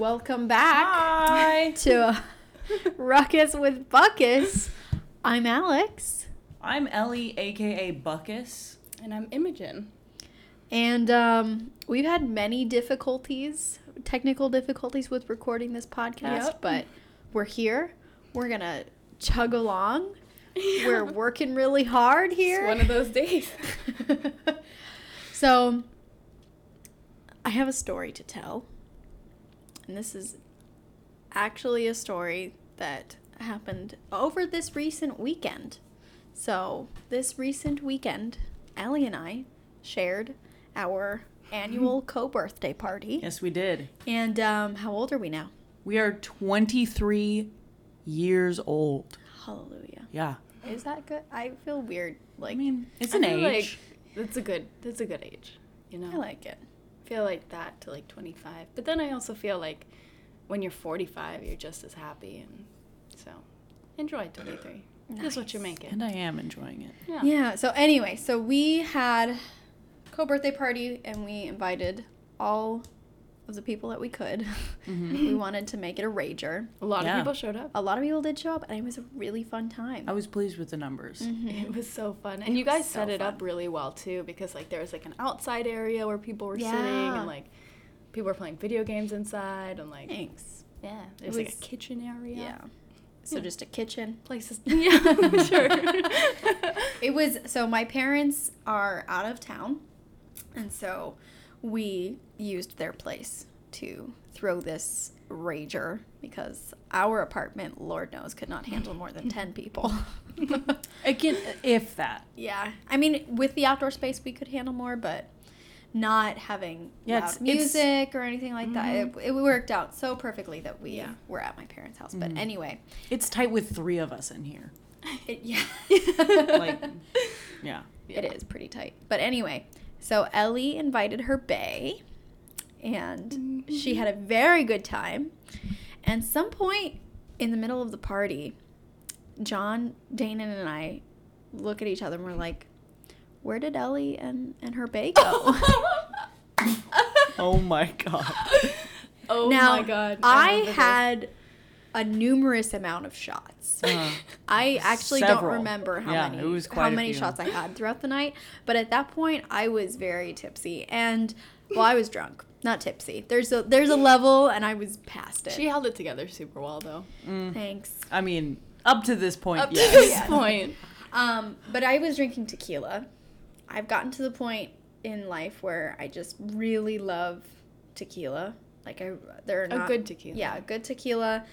Welcome back Hi. to Ruckus with Buckus. I'm Alex, I'm Ellie, aka Buckus. And I'm Imogen. and um, we've had many difficulties, technical difficulties with recording this podcast, Yep. but we're here. We're gonna chug along. We're working really hard It's here. one of those days. so, I have a story to tell. And this is actually a story that happened over this recent weekend. So, this recent weekend, Ellie and I shared our annual co birthday party. Yes, we did. And um, how old are we now? We are 23 years old. Hallelujah. Yeah. Is that good? I feel weird. Like, I mean, it's I an age. Like that's a good. That's a good age. You know. I like it. Feel like that to like 25. But then I also feel like when you're 45, you're just as happy, and so enjoy 23. That's what you Nice. make it. and I am enjoying it. Yeah. Yeah. So anyway, so we had co birthday party and we invited all of the people that we could. Mm-hmm. we wanted to make it a rager. A lot Yeah. of people showed up. A lot of people did show up, and it was a really fun time. I was pleased with the numbers. Mm-hmm. It was so fun, and you guys so set it up really well too, because like there was like an outside area where people were sitting, and like people were playing video games inside, and like Thanks. yeah, It was like a kitchen area. Yeah. So Yeah. just a kitchen. places. Yeah, sure. It was so my parents are out of town, and so we used their place to throw this rager because our apartment, Lord knows, could not handle more than ten people. Again, if that. Yeah, I mean, with the outdoor space, we could handle more, but not having Yeah, loud it's- it's- music or anything like that. It, mm-hmm. it worked out so perfectly that we Yeah. were at my parents' house. But mm-hmm. anyway, It's tight with three of us in here. it, yeah, Like, yeah. it is pretty tight. But anyway, so Ellie invited her bae, and mm-hmm. she had a very good time. And some point in the middle of the party, John, Dana, and I look at each other and we're like, "Where did Ellie and and her bae go?" Oh my god. oh now, my god! I, remember this. had a numerous amount of shots. Uh, I actually Several. don't remember how Yeah, many it was how quite a many few. shots I had throughout the night, but at that point I was very tipsy and well I was drunk, not tipsy. There's a there's a level and I was past it. She held it together super well, though. Thanks. I mean, up to this point, Up to this point, Um, but I was drinking tequila. I've gotten to the point in life where I just really love tequila. Like I, they're a not good tequila. yeah, good tequila.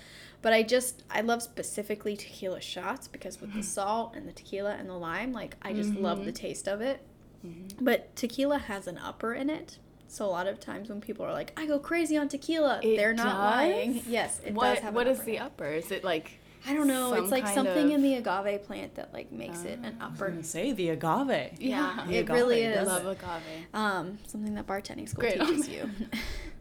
But I just I love specifically tequila shots because with the mm-hmm. salt and the tequila and the lime, like I just love the mm-hmm. taste of it. Mm-hmm. But tequila has an upper in it. So a lot of times when people are like, I go crazy on tequila, It they're not does? lying. Yes, it what does have what an is the in upper? Is it like I don't know. some It's like something of- in the agave plant that like makes it an ah. I was upper. gonna say the agave. Yeah, The it really agave I is. love agave? Um, something that bartending school Great. teaches you.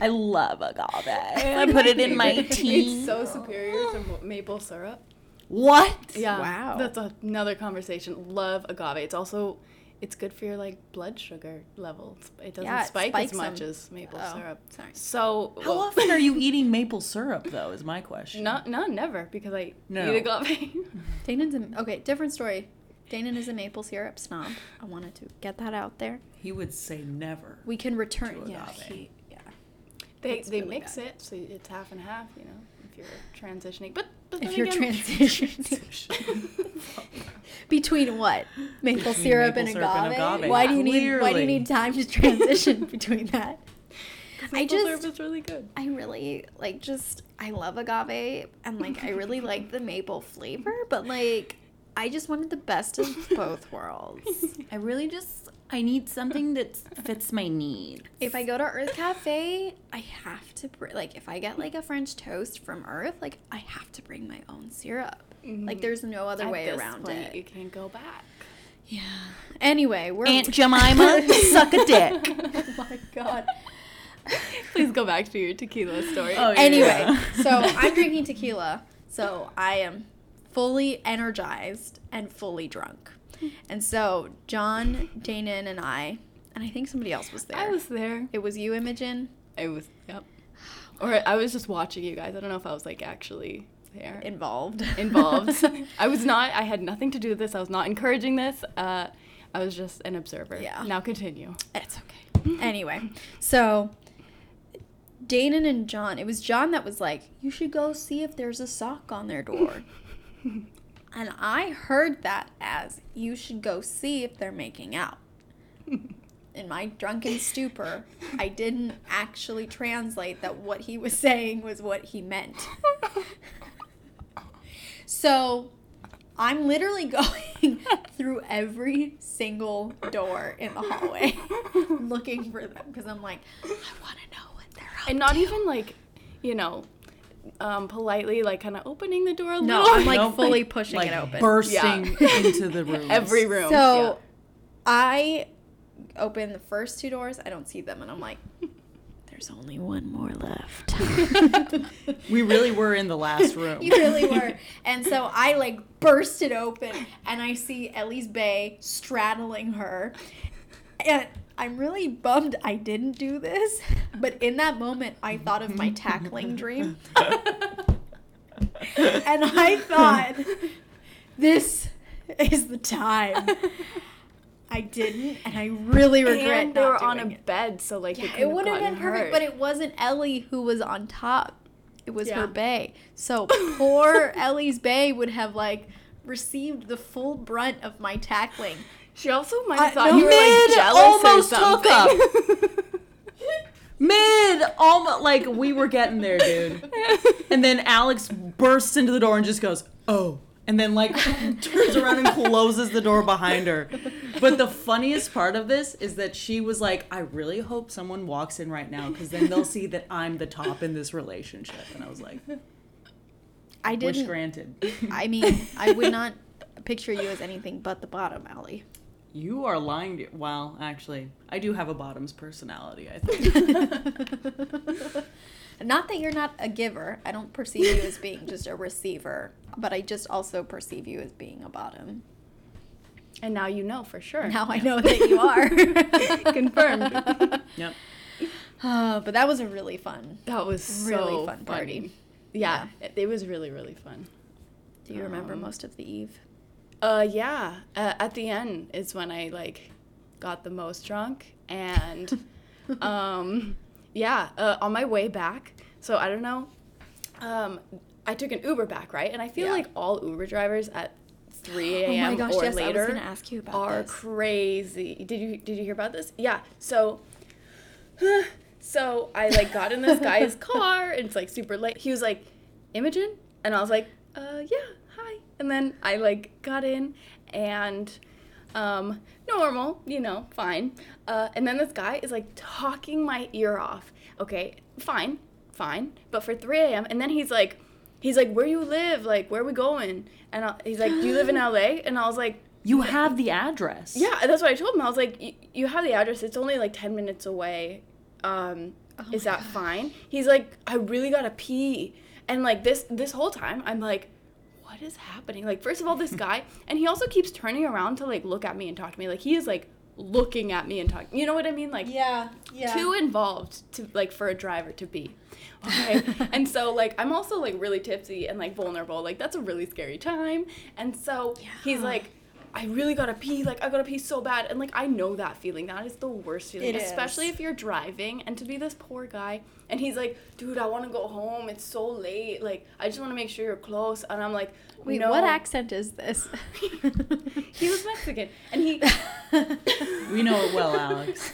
I love agave. I put it in my tea. It's so superior to maple syrup. what? Yeah. Wow. That's another conversation. Love agave. It's also it's good for your like blood sugar levels. It doesn't Yeah, it spike as much them. as maple Oh, syrup. sorry. So How well, often are you eating maple syrup, though? Is my question. Not no never because I No. eat agave. Danon's a, okay. Different story. Danon is a maple syrup snob. I wanted to get that out there. He would say never. We can return. To Yeah, he, yeah. They It's they really mix bad. it so it's half and half. You know, if you're transitioning. But, but If you're again- transitioning between what maple Between syrup, maple and, syrup and agave? agave, Why do you need? Why do you need time to transition between that? I maple just syrup is really good. I really like just I love agave and like I really like the maple flavor, but like I just wanted the best of both worlds. I really just I need something that fits my needs. If I go to Earth Cafe, I have to br- like if I get like a French toast from Earth, like I have to bring my own syrup. Like mm-hmm. there's no other At way this around point, it. You can't go back. Yeah. Anyway, we're Aunt Jemima, suck a dick. oh my god. Please go back to your tequila story. Oh, yeah. Anyway, so I'm drinking tequila, so I am fully energized and fully drunk. And so John, Danon, and I, and I think somebody else was there. I was there. It was you, Imogen. I was. Yep. Or I was just watching you guys. I don't know if I was like actually there Involved. involved. I was not. I had nothing to do with this. I was not encouraging this. Uh, I was just an observer. Yeah. Now continue. It's okay. Anyway, so Danon and John, it was John that was like, you should go see if there's a sock on their door. and I heard that as, you should go see if they're making out. In my drunken stupor, I didn't actually translate that what he was saying was what he meant. So I'm literally going through every single door in the hallway looking for them because I'm like, I want to know what they're up and not to. even like, you know, um, politely like kind of opening the door a No, little. I'm like Nope. fully pushing like it open. bursting into the room. every room. So I open the first two doors. I don't see them, and I'm like, there's only one more left. We really were in the last room. You really were. And so I like burst it open and I see Ellie's bae straddling her. And I'm really bummed I didn't do this. But in that moment, I thought of my tackling dream. and I thought, this is the time. I didn't, and I really regret and they not were on a it. bed, so like Yeah, they it couldn't would have gotten been perfect, hurt. but it wasn't Ellie who was on top. It was Yeah. her bae. So poor Ellie's bae would have like received the full brunt of my tackling. She also might have thought no, you were like mid jealous almost or took something. Mid, almost like we were getting there, dude. And then Alex bursts into the door and just goes, "Oh," and then like turns around and closes the door behind her. But the funniest part of this is that she was like, "I really hope someone walks in right now because then they'll see that I'm the top in this relationship." And I was like, I didn't. granted." I mean, I would not picture you as anything but the bottom, Ellie. You are lying. To, well, actually, I do have a bottoms personality. I think. Not that you're not a giver. I don't perceive you as being just a receiver, but I just also perceive you as being a bottom. and now you know for sure. Now I know that you are. Confirmed. Yep. Uh, but that was a really fun. That was Really so fun party. funny. Yeah, It, it was really really fun. Do you remember Um, most of the eve? Uh, yeah. Uh, at the end is when I like got the most drunk, and um, yeah, uh, on my way back. So I don't know. Um, I took an Uber back, right? And I feel Yeah. like all Uber drivers at 3 Oh a.m. gosh, or yes, later gonna ask you about are this. crazy. Did you did you hear about this? Yeah. So. So I like got in this guy's car and it's like super late. He was like, Imogen? And I was like, uh yeah. And then I like got in and um normal, you know, fine. Uh and then this guy is like talking my ear off. Okay, fine, fine. But for 3 a.m. and then he's like he's like, Where you live? Like, where are we going? And I, he's like, Do you live in LA? And I was like, You have the address. yeah, that's what I told him. I was like, "Y- "You have the address. It's only like ten minutes away. Um, Oh is my that fine?" He's like, "I really gotta pee," and like this this whole time, I'm like, "What is happening?" Like, first of all, this guy, and he also keeps turning around to like look at me and talk to me. Like he is like looking at me and talking. You know what I mean? Like Yeah, yeah. too involved to like for a driver to be. Okay. and so like I'm also like really tipsy and like vulnerable. Like that's a really scary time. And so he's like I really gotta pee, like I gotta pee so bad. And like I know that feeling. That is the worst feeling. It especially is. if you're driving and to be this poor guy and he's like, dude, I wanna go home. It's so late. Like I just wanna make sure you're close. And I'm like, Wait, no. what accent is this? he was Mexican. And he We know it well, Alex.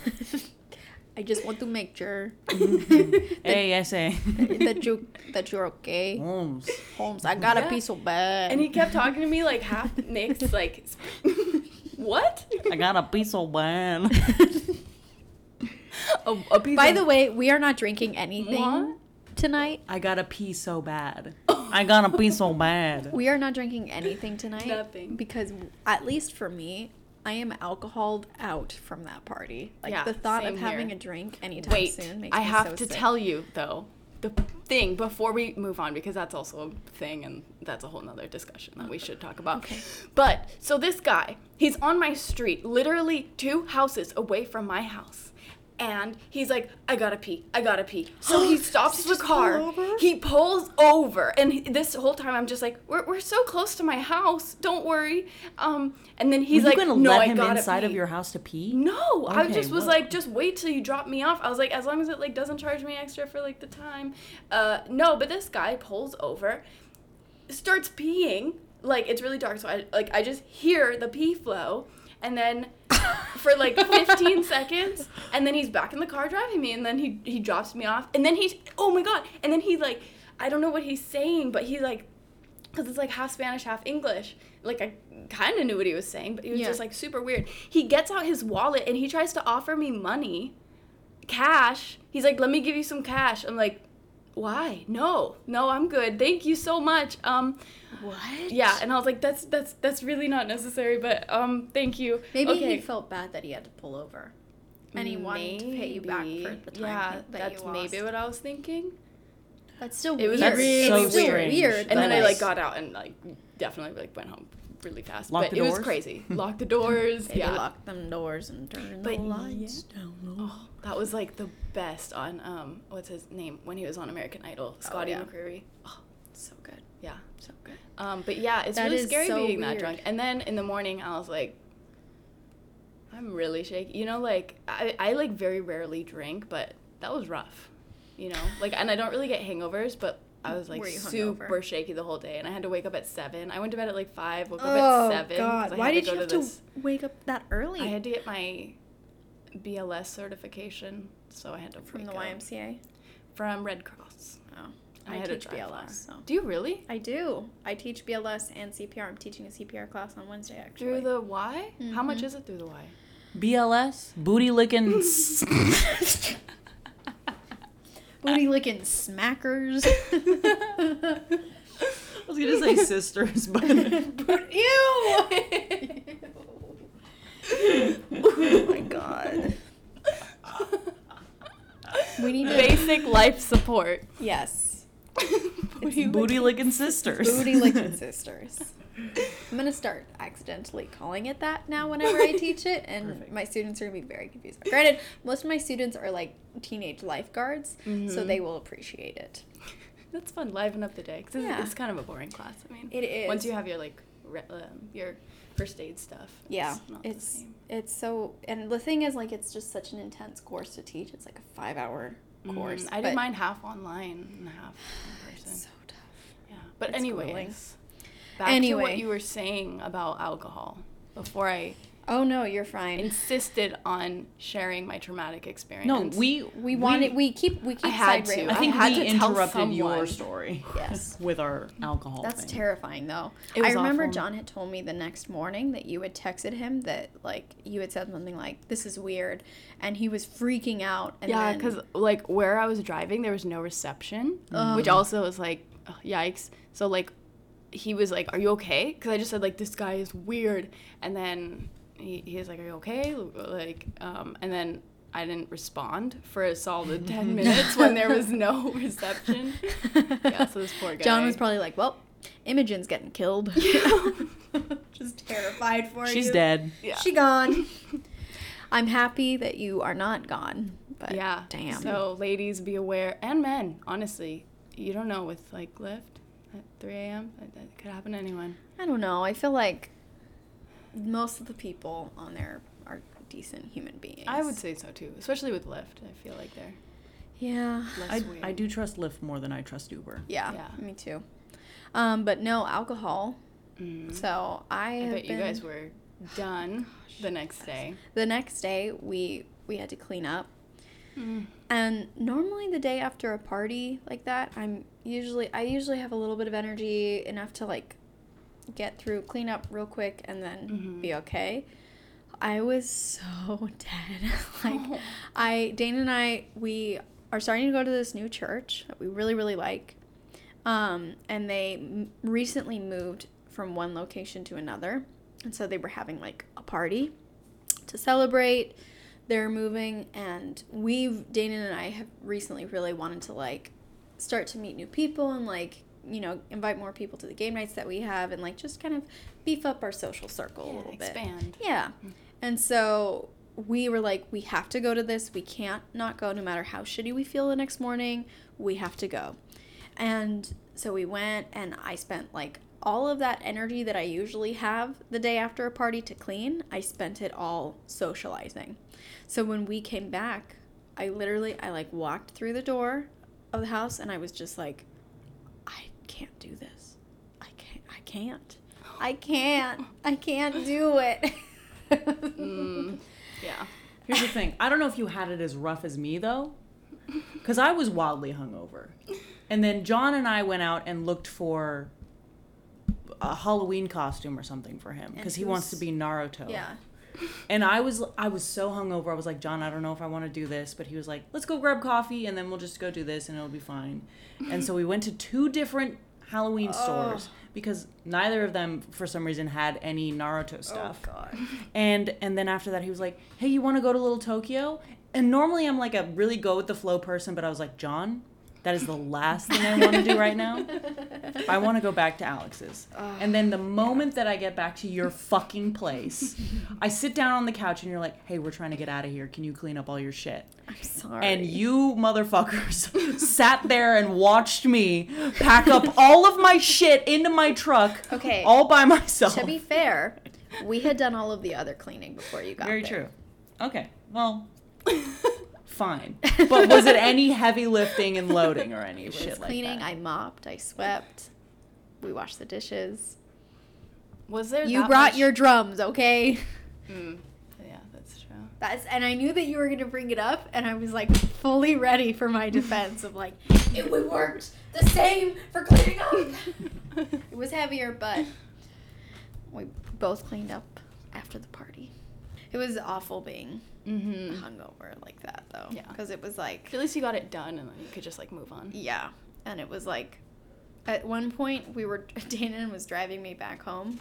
I just want to make sure mm-hmm. hey, I say. that you that you're okay. Holmes. Holmes, I gotta Yeah. pee so bad. and he kept talking to me like half mixed, like what? I got a piece of wine. a, a piece By of- the way, we are not drinking anything What? tonight. I got a pee so bad. I got a pee so bad. We are not drinking anything tonight. Nothing. Because at least for me, I am alcoholed out from that party. Like Yeah, the thought of having here. a drink anytime Wait, soon makes me. I have so to sick. tell you though the thing before we move on because that's also a thing and that's a whole nother discussion that we should talk about. Okay. But so this guy, he's on my street, literally two houses away from my house, and he's like, I gotta pee, I gotta pee. So he stops the car. pull? He pulls over, and he- this whole time I'm just like, we're, we're so close to my house. Don't worry. Um, and then he's Were you like, gonna no, let I him gotta inside of your house to pee? No, I Okay, just was what- like, just wait till you drop me off. I was like, as long as it like doesn't charge me extra for like the time. Uh, no, but this guy pulls over, starts peeing. Like it's really dark, so I like I just hear the pee flow, and then for like 15 seconds, and then he's back in the car driving me, and then he he drops me off, and then he's oh my god, and then he like I don't know what he's saying, but he like because it's like half Spanish, half English. Like I kind of knew what he was saying, but he was Yeah. just like super weird. He gets out his wallet and he tries to offer me money, cash. He's like, "Let me give you some cash." I'm like, "Why? No, no, I'm good. Thank you so much." Um, What? yeah, and I was like, "That's that's that's really not necessary, but um, thank you." Maybe okay. he felt bad that he had to pull over. And he wanted to pay you back for the time Yeah, that that's maybe what I was thinking. That's still It was weird. really still strange. weird. And then I like got out and like definitely like went home really fast. Lock but the it was crazy. Lock the doors. Maybe yeah. lock them doors and turn But the lights yeah. down. Oh, that was like the best on um what's his name when he was on American Idol, Scotty yeah. McCreery. Oh, So good. yeah. So good. Um, but yeah, it's That really scary so being that drunk. And then in the morning, I was like, I'm really shaky. You know, like I, I like very rarely drink, but that was rough. You know, like, and I don't really get hangovers, but I was like super hungover? shaky the whole day, and I had to wake up at seven. I went to bed at like five, woke up Oh at seven. 'cause God! I Why did to you have to to wake up that early? I had to get my BLS certification, so I had to from wake the up. YMCA. from Red Cross. Oh, I I, had to teach drive BLS. So. Do you really? I do. I teach BLS and CPR. I'm teaching a CPR class on Wednesday actually. Through the Y? How much Mhm. is it through the Y? BLS? Booty licking. s- booty licking smackers. I was gonna say sisters, but Ew! oh my god. We need. Basic life support. Yes. Booty booty licking sisters. Booty licking sisters. I'm gonna start accidentally calling it that now whenever I teach it, and Perfect. my students are gonna be very confused. Granted, most of my students are like teenage lifeguards, so Mhm. they will appreciate it. That's fun. Liven up the day. 'cause it's, Yeah. it's kind of a boring class. I mean, It is. Once you have your like re- um, your first aid stuff. Yeah, It's the it's same. it's so, and the thing is, like, it's just such an intense course to teach. It's like a five-hour course. Mhm. I but did mine half online and half in person. So tough. yeah. But it's anyways, grueling. back to what you were saying about alcohol before I Oh no, you're fine. insisted on sharing my traumatic experience. No, we we wanted. We keep. We keep I had to. I think I had we to tell interrupted your story. Yes. with our alcohol. That's thing. terrifying, though. It was I remember awful. John had told me the next morning that you had texted him that like you had said something like "This is weird," and he was freaking out. And yeah, then- because like where I was driving, there was no reception, Ugh. which also was like, ugh, yikes. So like, he was like, "Are you okay?" Because I just said like, "This guy is weird," and then he, he was like, "Are you okay?" Like, um, and then I didn't respond for a solid ten minutes when there was no reception. yeah, so this poor guy. John was probably like, "Well, Imogen's getting killed." Just terrified for She's you. She's dead. yeah. She gone. I'm happy that you are not gone. But yeah. damn. So ladies, be aware, and men, honestly, you don't know with like Lyft at 3 a.m. That, that could happen to anyone. I don't know. I feel like most of the people on there are decent human beings. I would say so too, especially with Lyft. I feel like they're Yeah. less I, weird. I do trust Lyft more than I trust Uber. Yeah. Yeah. Me too. Um, but no alcohol. Mm. So I, I have bet you guys were done the next day. The next day we we had to clean up. Mm. And normally the day after a party like that, I'm usually I usually have a little bit of energy enough to like get through, clean up real quick and then Mhm. be okay. I was so dead. like I Dana and I we are starting to go to this new church that we really really like. Um and they m- recently moved from one location to another. And so they were having like a party to celebrate they're moving and we've Dana and I have recently really wanted to like start to meet new people and like you know invite more people to the game nights that we have and like just kind of beef up our social circle a Yeah, little bit expand. yeah mm-hmm. and so we were like, we have to go to this. We can't not go no matter how shitty we feel the next morning. We have to go. And so we went, and I spent like all of that energy that I usually have the day after a party to clean, I spent it all socializing. So when we came back, I literally I like walked through the door of the house and I was just like can't do this. I can't I can't. I can't. I can't do it. Mm, yeah. Here's the thing. I don't know if you had it as rough as me though, because I was wildly hungover, and then John and I went out and looked for a Halloween costume or something for him because he he wants to be Naruto. yeah. And I was I was so hungover. I was like, John, I don't know if I want to do this, but he was like, let's go grab coffee and then we'll just go do this and it'll be fine. And so we went to two different Halloween oh. stores because neither of them for some reason had any Naruto oh, stuff. Oh god. And and then after that he was like, "Hey, you want to go to Little Tokyo?" And normally I'm like a really go with the flow person, but I was like, "John, that is the last thing I want to do right now. I want to go back to Alex's." And then the moment that I get back to your fucking place, I sit down on the couch and you're like, "Hey, we're trying to get out of here. Can you clean up all your shit?" I'm sorry. And you motherfuckers sat there and watched me pack up all of my shit into my truck Okay. all by myself. to be fair, we had done all of the other cleaning before you got Very there. true. Okay. Well, fine. But was it any heavy lifting and loading or any It shit was like cleaning. that? I mopped. I swept. We washed the dishes. Was there? You that brought much- your drums, okay? Mm, yeah, that's true. That's and I knew that you were gonna bring it up, and I was like fully ready for my defense of like it would worked the same for cleaning up. it was heavier, but we both cleaned up after the party. It was awful being Mm-hmm. hungover like that though, Yeah. because it was like At least you got it done, and then you could just like move on. Yeah. And it was like at one point we were Dana was driving me back home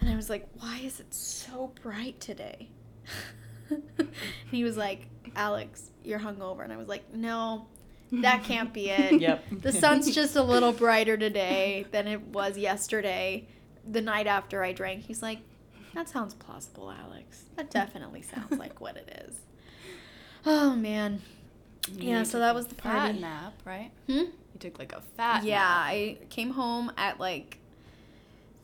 and I was like, Why is it so bright today? and he was like, Alex, you're hungover and I was like, No, that can't be it. Yep. The sun's just a little brighter today than it was yesterday, the night after I drank. He's like, That sounds plausible, Alex. That definitely sounds like what it is. Oh man. Yeah, so that was the fat party. nap, right? Hmm? You took like a fat. yeah, nap. I came home at like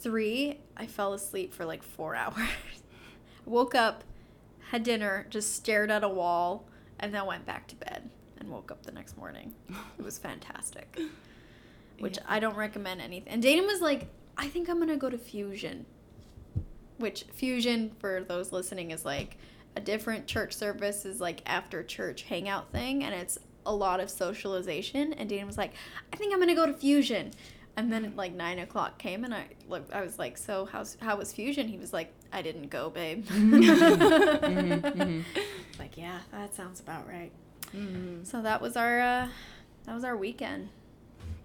three. I fell asleep for like four hours. woke up, had dinner, just stared at a wall, and then went back to bed and woke up the next morning. It was fantastic. Which Yeah. I don't recommend anything. And Dana was like, I think I'm gonna go to Fusion. Which Fusion, for those listening, is like a different church service is like after church hangout thing, and it's a lot of socialization. And Dana was like, I think I'm gonna go to Fusion. And then like nine o'clock came, and I look, I was like, so how's how was Fusion? He was like, I didn't go, babe. mhm. Like, yeah, that sounds about right. Mhm. So that was our uh, that was our weekend.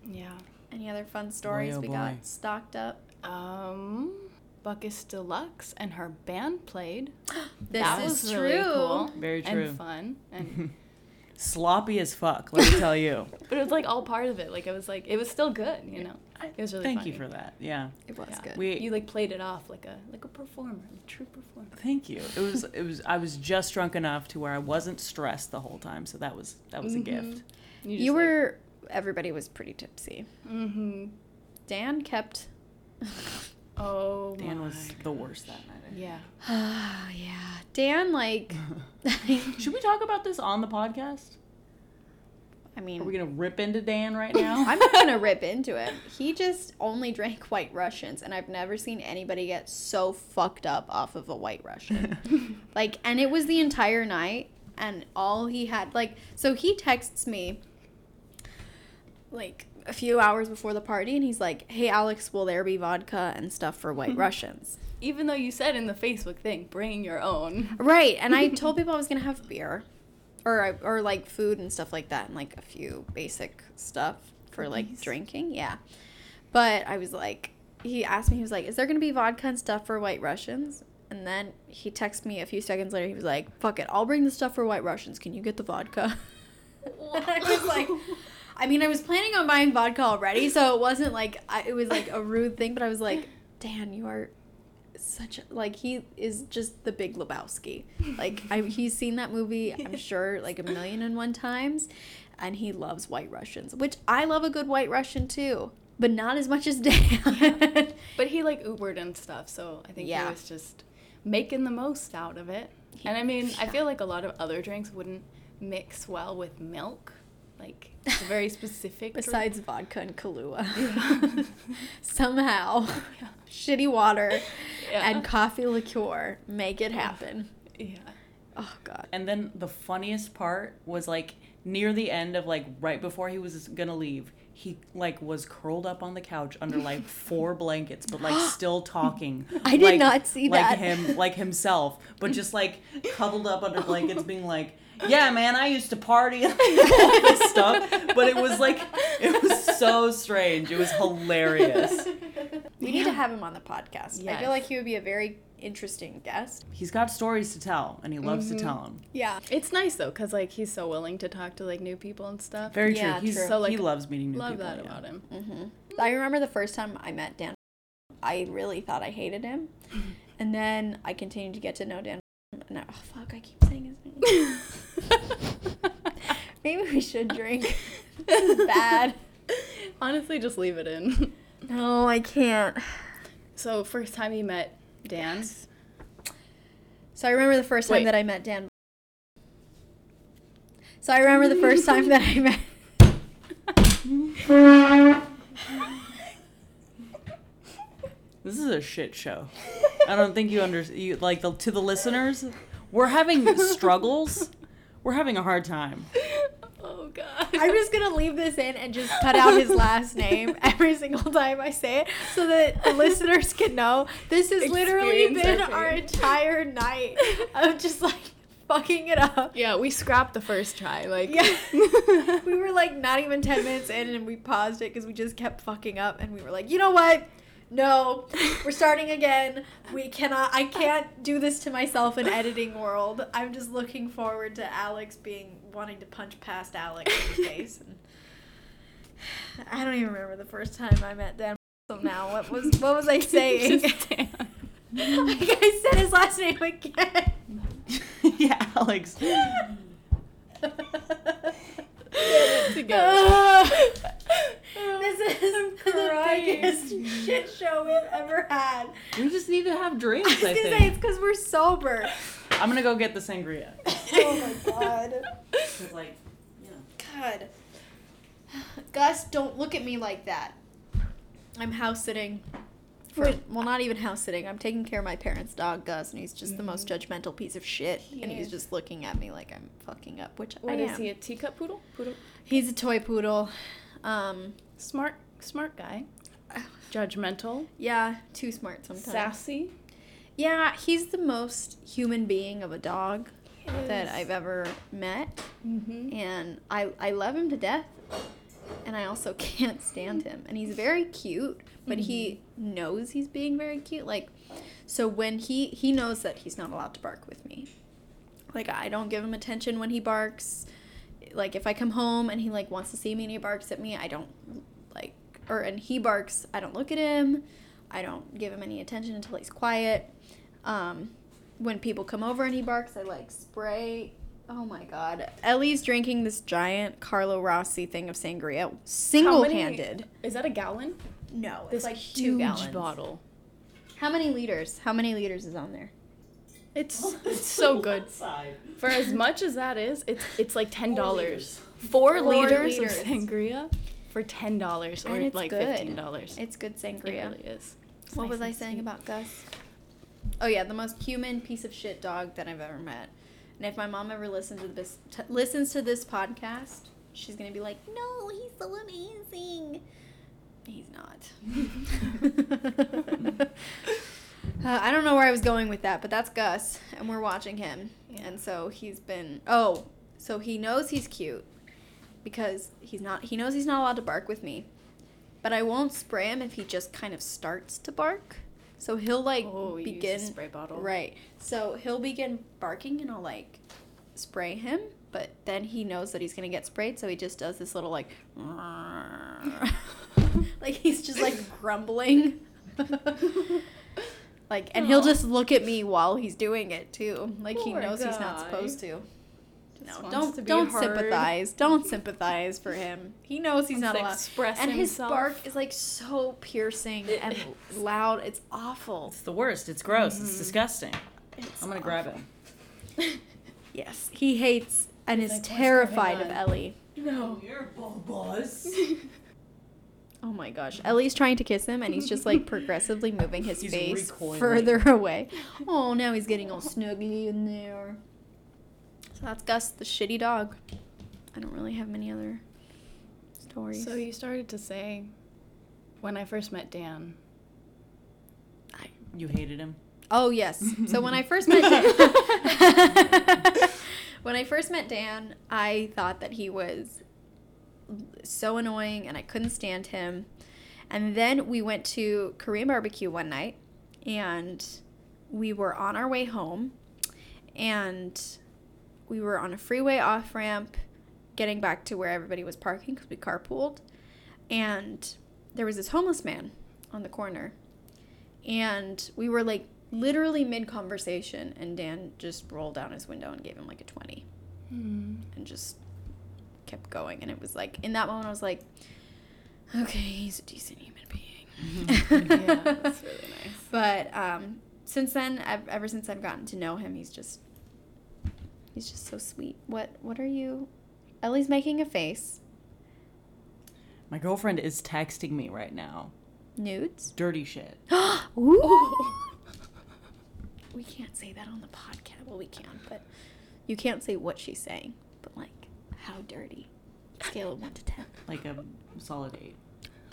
Yeah. Any other fun stories oh we boy. got stocked up? Um, Buckus Deluxe and her band played. This that is was true. really cool. Very true. And fun. And Sloppy as fuck, let me tell you. but it was like all part of it. Like it was like it was still good, you know. It was really Thank you for that. Yeah. It was Yeah. good. We You like played it off like a like a performer, a true performer. Thank you. It was it was I was just drunk enough to where I wasn't stressed the whole time, so that was that was a Mhm. gift. you were. everybody was pretty tipsy. mm-hmm. Dan kept. Oh Dan my was the worst that night. I Yeah. yeah, Dan like. Should we talk about this on the podcast? I mean, Are we gonna rip into Dan right now? I'm not gonna rip into him. He just only drank White Russians, and I've never seen anybody get so fucked up off of a White Russian. like, and it was the entire night, and all he had, like, so he texts me, like, a few hours before the party, and he's like, "Hey, Alex, will there be vodka and stuff for White hmm. Russians?" Even though you said in the Facebook thing, bring your own. Right, and I told people I was gonna have beer, or or like food and stuff like that, and like a few basic stuff for like Cookies. drinking. Yeah, but I was like, he asked me, he was like, "Is there gonna be vodka and stuff for White Russians?" And then he texted me a few seconds later. He was like, "Fuck it, I'll bring the stuff for White Russians. Can you get the vodka?" and I was like. I mean, I was planning on buying vodka already, so it wasn't like I, it was like a rude thing. But I was like, "Dan, you are such a, like he is just the Big Lebowski. Like I, he's seen that movie, I'm sure, like a million and one times, and he loves White Russians, which I love a good White Russian too, but not as much as Dan. But he like Ubered and stuff, so I think Yeah. he was just making the most out of it. And I mean, I feel like a lot of other drinks wouldn't mix well with milk. Like a very specific. drink. Besides vodka and Kahlua, somehow, shitty water Yeah. and coffee liqueur make it happen. yeah. Oh God. And then the funniest part was like near the end of like right before he was gonna leave, he like was curled up on the couch under like four blankets, but like still talking. I did like- not see like that. him, like himself, but just like cuddled up under blankets, being like, "Yeah, man, I used to party and all this stuff." But it was like it was so strange. It was hilarious. We need to have him on the podcast. I feel like he would be a very interesting guest. He's got stories to tell, and he loves to tell them. Yeah. It's nice though, cause like he's so willing to talk to like new people and stuff. Very Yeah, true. He's true. So, like, he loves meeting new Love people. that yeah. about him. hmm I remember the first time I met Dan, I really thought I hated him. And then I continued to get to know Dan. And I, oh, fuck, I keep saying his name. Maybe we should drink. this is bad. Honestly, just leave it in. No, I can't. So first time you met Dan. So I remember the first time Wait. that I met Dan. So I remember the first time that I met. This is a shit show. I don't think you understand. you like the to the listeners. We're having struggles. We're having a hard time. Oh god. I'm just gonna leave this in and just cut out his last name every single time I say it, so that the listeners can know this has literally been our our entire night of just like fucking it up. Yeah, we scrapped the first try. Like Yeah. we were like not even 10 minutes in and we paused it because we just kept fucking up and we were like, you know what? No, we're starting again. We cannot, I can't do this to myself in editing world. I'm just looking forward to Alex being, wanting to punch past Alex in the face. And I don't even remember the first time I met Dan. So now, what was, what was I saying? Like I said his last name again. yeah, Alex. together. this is the crying. biggest shit show we've ever had. We just need to have drinks. I was I gonna say it's think. because we're sober. I'm gonna go get the sangria. oh my god. 'Cause, like, you know. God. Gus, don't look at me like that. I'm house sitting. For, well, not even house sitting. I'm taking care of my parents' dog, Gus, and he's just the most judgmental piece of shit. And he's just looking at me like I'm fucking up, which What I is am. he? A teacup poodle? Poodle. He's a toy poodle. Um, Smart, smart guy. Judgmental. yeah, too smart sometimes. Sassy. Yeah, he's the most human being of a dog that I've ever met, Mm-hmm. and I I love him to death. And I also can't stand him. And he's very cute, but he knows he's being very cute. Like, so when he he knows that he's not allowed to bark with me. Like I don't give him attention when he barks. Like if I come home and he like wants to see me and he barks at me, I don't like or and he barks, I don't look at him. I don't give him any attention until he's quiet. Um, when people come over and he barks, I like spray. Oh my god. Ellie's drinking this giant Carlo Rossi thing of sangria single handed. Is that a gallon? No, This it's like huge two gallons. bottle. How many liters? How many liters is on there? It's it's so good. For as much as that is, it's it's like ten dollars. Four, Four liters, liters. of sangria for ten dollars or it's like good. fifteen dollars. It's good sangria. It really is. It's What nice was I saying sweet. about Gus? Oh yeah, the most human piece of shit dog that I've ever met. And if my mom ever listens to this t- listens to this podcast, she's gonna be like, "No, he's so amazing." He's not. uh, I don't know where I was going with that, but that's Gus, and we're watching him, and so he's been. Oh, so he knows he's cute because he's not. He knows he's not allowed to bark with me, but I won't spray him if he just kind of starts to bark. So he'll like Oh, you use the begin spray bottle. Right. So he'll begin barking and I'll like spray him, but then he knows that he's gonna get sprayed, so he just does this little like like he's just like grumbling. Like, and he'll just look at me while he's doing it too. Like he Poor knows he's not supposed to. No, don't to don't heard. sympathize. Don't sympathize for him. He knows he's not Wants to allowed. express and his himself. bark is like so piercing It and is. loud. It's awful. It's the worst. It's gross. Mm-hmm. It's disgusting. It's I'm gonna awful. grab it. Yes, he hates and He's is like, terrified of? Ellie. No. You're a buzz. Oh my gosh. Ellie's trying to kiss him and he's just like progressively moving his He's face recoiling. further away. Oh, now he's getting all snuggly in there. So that's Gus, the shitty dog. I don't really have many other stories. So you started to say, when I first met Dan. I, You hated him. Oh yes. So when I first met Dan, when I first met Dan, I thought that he was so annoying and I couldn't stand him. And then we went to Korean barbecue one night and we were on our way home and we were on a freeway off ramp getting back to where everybody was parking because we carpooled. And there was this homeless man on the corner. And we were like literally mid conversation, and Dan just rolled down his window and gave him like a 20 Hmm. and just kept going. And it was like, in that moment, I was like, okay, he's a decent human being. yeah, that's really nice. But um, since then, ev- ever since I've gotten to know him, he's just he's just so sweet. What what are you? Ellie's making a face. My girlfriend is texting me right now. Nudes. Dirty shit. Ooh. We can't say that on the podcast. Well, we can, but you can't say what she's saying. But like, how dirty? Scale of one to ten. Like a solid eight.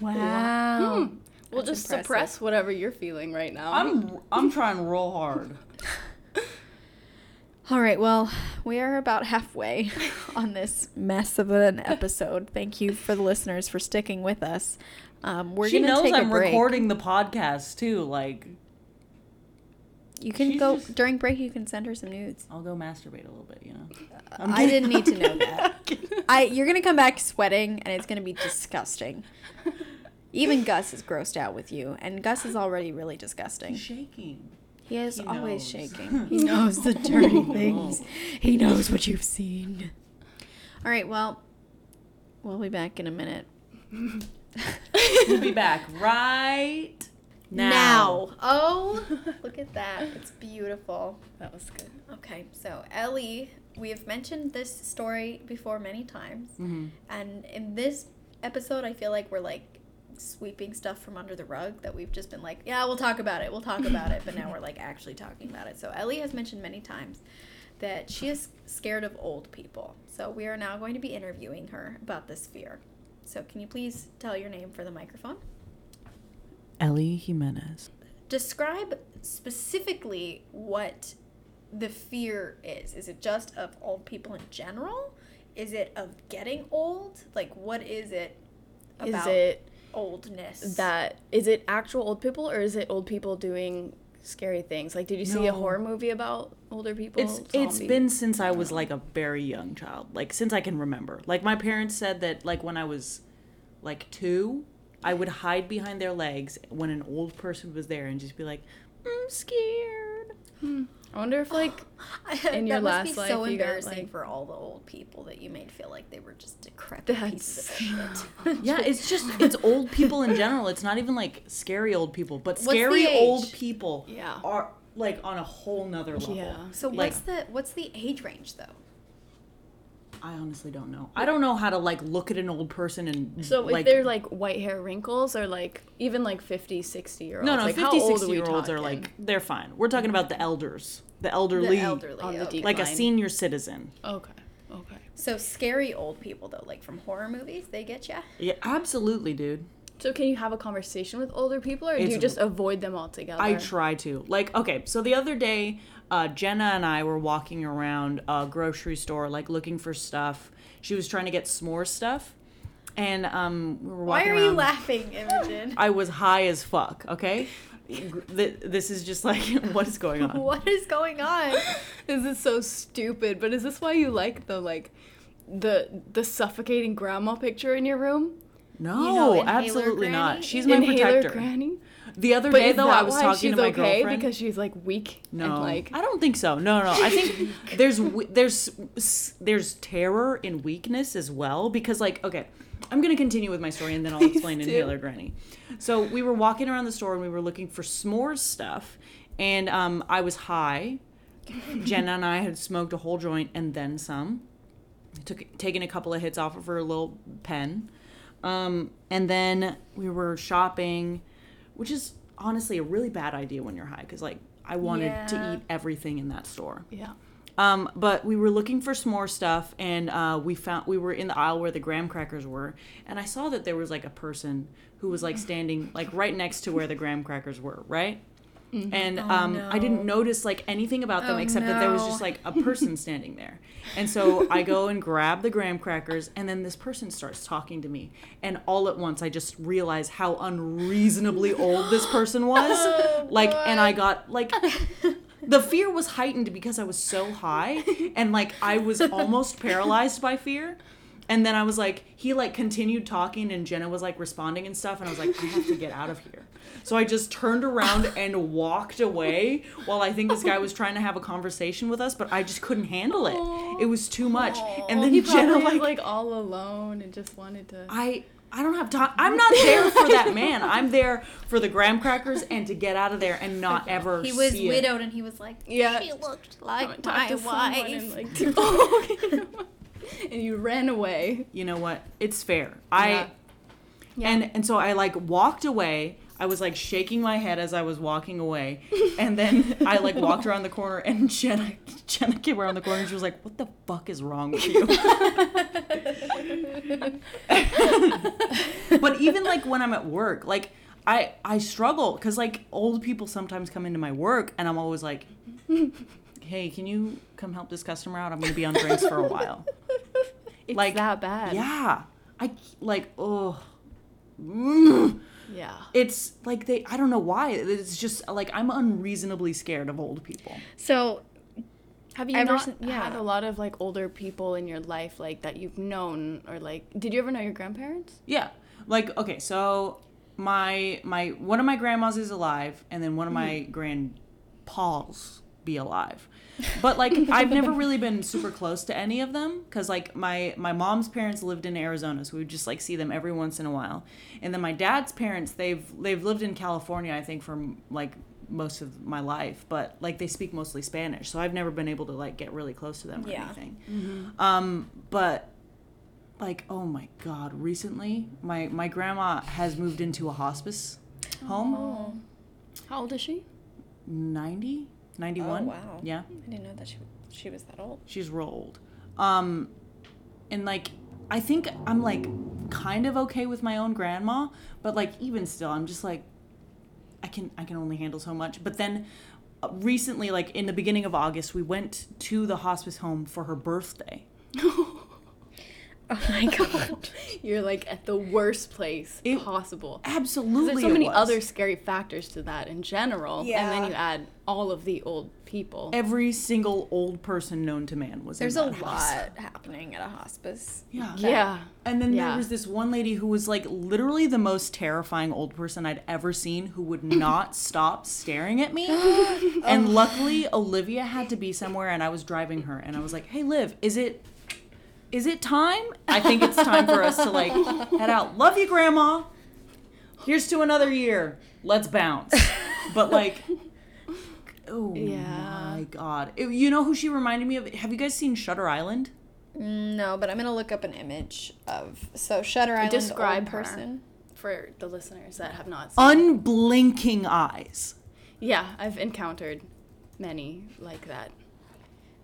Wow. Hmm. We'll That's just impressive. suppress whatever you're feeling right now. I'm I'm trying real hard. All right, well, we are about halfway on this mess of an episode. Thank you for the listeners for sticking with us. Um, we're she gonna knows take I'm a break. recording the podcast too. Like You can She's go just- during break. You can send her some nudes. I'll go masturbate a little bit, you know. Uh, I'm I kidding. didn't need to know that. I you're gonna come back sweating, and it's gonna be disgusting. Even Gus is grossed out with you, and Gus is already really disgusting. He's shaking. He is He always knows. shaking. He knows the dirty things. He knows what you've seen. All right, well, we'll be back in a minute. We'll be back right now. Oh, look at that. It's beautiful. that was good. Okay, so Ellie, we have mentioned this story before many times. hmm And in this episode, I feel like we're like sweeping stuff from under the rug that we've just been like, yeah, we'll talk about it, we'll talk about it. But now we're like actually talking about it. So Ellie has mentioned many times that she is scared of old people. So we are now going to be interviewing her about this fear. So can you please tell your name for the microphone? Ellie Jimenez. Describe specifically what the fear is. Is it just of old people in general? Is it of getting old? Like, what is it about Is it oldness? that is it actual old people or is it old people doing scary things? Like did you see a horror movie about older people? It's it's Zombie? been since I was like a very young child, like since I can remember. Like my parents said that like when I was like 2, I would hide behind their legs when an old person was there and just be like, "I'm scared." Hmm. I wonder if like in that your must last be life so you got, embarrassing like- for all the old people that you made feel like they were just decrepit pieces of shit. Yeah, it's just it's old people in general. It's not even like scary old people, but What's scary old people Yeah. are like on a whole nother level. Yeah. So Like- what's the what's the age range though? I honestly don't know. I don't know how to like look at an old person and So like if they're like white hair wrinkles or like even like 50, 60 year olds. no no like, 50 how old 60 are year olds are like they're fine. We're talking about the elders, the elderly, The elderly. on the okay. like a senior citizen. Okay. Okay. So scary old people though, like from horror movies, they get ya. Yeah, absolutely, dude. So can you have a conversation with older people or do you just avoid them altogether? I try to. Like, okay, so the other day, uh, Jenna and I were walking around a grocery store, like looking for stuff. She was trying to get s'more stuff, and um, we were Why walking are you around- laughing, Imogen? I was high as fuck. Okay, Th- this is just like what is going on. what is going on? This is so stupid, but is this why you like the like the the suffocating grandma picture in your room? No, You know, Inhaler absolutely not. Granny? She's my Inhaler protector. granny? The other But day though, I was talking she's to my okay girlfriend. because she's like weak no, and like I don't think so. No, no. I think there's there's there's terror in weakness as well because like okay, I'm gonna continue with my story and then I'll explain do. Inhaler Granny. So we were walking around the store and we were looking for s'mores stuff, and um, I was high. Jenna and I had smoked a whole joint and then some. Took taken a couple of hits off of her little pen, um, and then we were shopping, which is honestly a really bad idea when you're high because like I wanted Yeah. to eat everything in that store. yeah. Um, but we were looking for some more stuff, and uh, we found we were in the aisle where the graham crackers were, and I saw that there was like a person who was like standing like right next to where the graham crackers were, right? And um, I didn't notice like anything about them Oh, except that there was just like a person standing there. And so I go and grab the graham crackers, and then this person starts talking to me. And all at once, I just realize how unreasonably old this person was. like, and I got like the fear was heightened because I was so high and like I was almost paralyzed by fear. And then I was like, he like continued talking and Jenna was like responding and stuff. And I was like, I have to get out of here. So I just turned around and walked away while I think this guy was trying to have a conversation with us, but I just couldn't handle it. It was too much. And then he Jenna like, like all alone and just wanted to. I I don't have time. I'm not there for that man. I'm there for the graham crackers and to get out of there and not ever He was see it. widowed and he was like, Yeah. she looked like my wife. And, like, oh, and you ran away. you know what? It's fair. I Yeah. Yeah. and and so I like walked away. I was like shaking my head as I was walking away, and then I like walked around the corner, and Jenna Jenna came around the corner, and she was like, "What the fuck is wrong with you?" but even like when I'm at work, like I I struggle because like old people sometimes come into my work, and I'm always like, "Hey, can you come help this customer out? I'm gonna be on drinks for a while." It's Like, that bad. Yeah, I like oh. Mm. Yeah. It's like they I don't know why. It's just like I'm unreasonably scared of old people. So Have you Ever not sin- yeah. had a lot of like older people in your life like that you've known or like did you ever know your grandparents? Yeah. Like okay, so my my one of my grandmas is alive and then one of my grandpas be alive. But like I've never really been super close to any of them cuz like my my mom's parents lived in Arizona, so we would just like see them every once in a while. And then my dad's parents, they've they've lived in California I think for like most of my life, but like they speak mostly Spanish. So I've never been able to like get really close to them or Yeah. anything. Um but like oh my god recently my my grandma has moved into a hospice home Oh. How old is she? 90 91 Oh, wow. yeah I didn't know that she she was that old. she's rolled. um and like i think i'm like kind of okay with my own grandma but like even still i'm just like i can i can only handle so much but then uh, recently like in the beginning of august we went to the hospice home for her birthday Oh my god. You're like at the worst place It- possible. absolutely There's so many was. other scary factors to that in general, Yeah. and then you add all of the old people. every single old person known to man was There's a in that house. lot happening at a hospice. yeah yeah, And then there was this one lady who was like literally the most terrifying old person I'd ever seen who would not stop staring at me. and oh. luckily Olivia had to be somewhere and I was driving her and I was like, "Hey Liv, is it is it time? I think it's time for us to like head out. Love you, grandma. Here's to another year. Let's bounce." But like oh, oh Yeah. my god. It- you know who she reminded me of? Have you guys seen Shutter Island? No, but I'm gonna look up an image of so Shutter Island Describe old her. person. for the listeners that have not seen. Unblinking eyes. yeah, I've encountered many like that.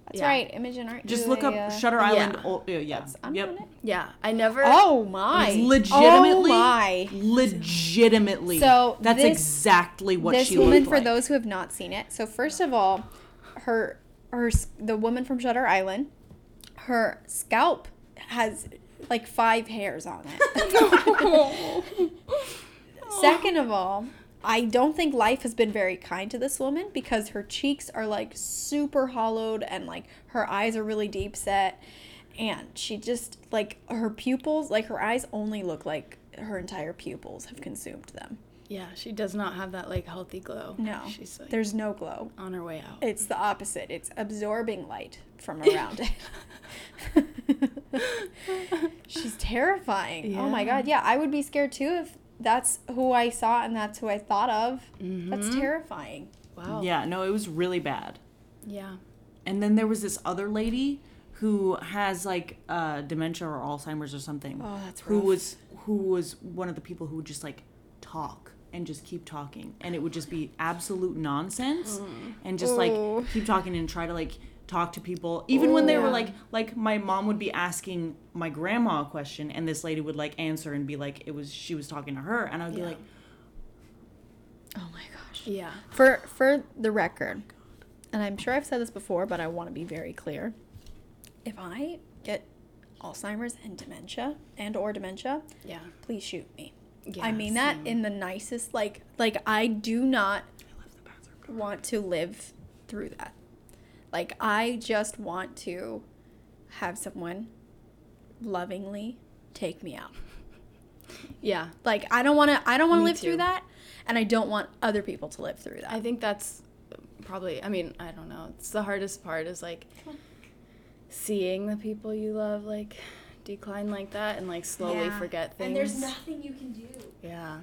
That's Yeah. right, Imogen. Aren't Just you look a, up uh, Shutter Island. yeah. Oh, yeah, yeah. I'm Yep. Yeah, I never. Oh my! Legitimately, Oh my! legitimately. So that's this- exactly what this she woman, looked for those who have not seen it, so first of all, her her the woman from Shutter Island, her scalp has like five hairs on it. Second of all, I don't think life has been very kind to this woman because her cheeks are like super hollowed and like her eyes are really deep set. And she just like her pupils, like her eyes only look like her entire pupils have consumed them. Yeah, she does not have that like healthy glow. No, she's like there's no glow. on her way out. It's the opposite. It's absorbing light from around it. She's terrifying. Oh my god. Yeah, I would be scared too if that's who I saw and that's who I thought of. That's Mhm. terrifying. Wow. Yeah, no, it was really bad. Yeah. And then there was this other lady who has like uh, dementia or Alzheimer's or something. Oh, that's Who was who was one of the people who would just like talk and just keep talking, and it would just be absolute nonsense, and just like keep talking and try to like talk to people, even when they were like like my mom would be asking my grandma a question, and this lady would like answer and be like it was she was talking to her, and I would be like, Oh my gosh. Yeah. For for the record, and I'm sure I've said this before, but I want to be very clear. If I get Alzheimer's and dementia and or dementia, Yeah. please shoot me. Yeah. I mean that in the nicest like like I do not want to live through that. Like I just want to have someone lovingly take me out. Yeah. Like I don't want to I don't want to Me live through that and I don't want other people to live through that. I think that's probably I mean, I don't know. It's the hardest part is like seeing the people you love like decline like that and like slowly Yeah. forget things. And there's nothing you can do. Yeah.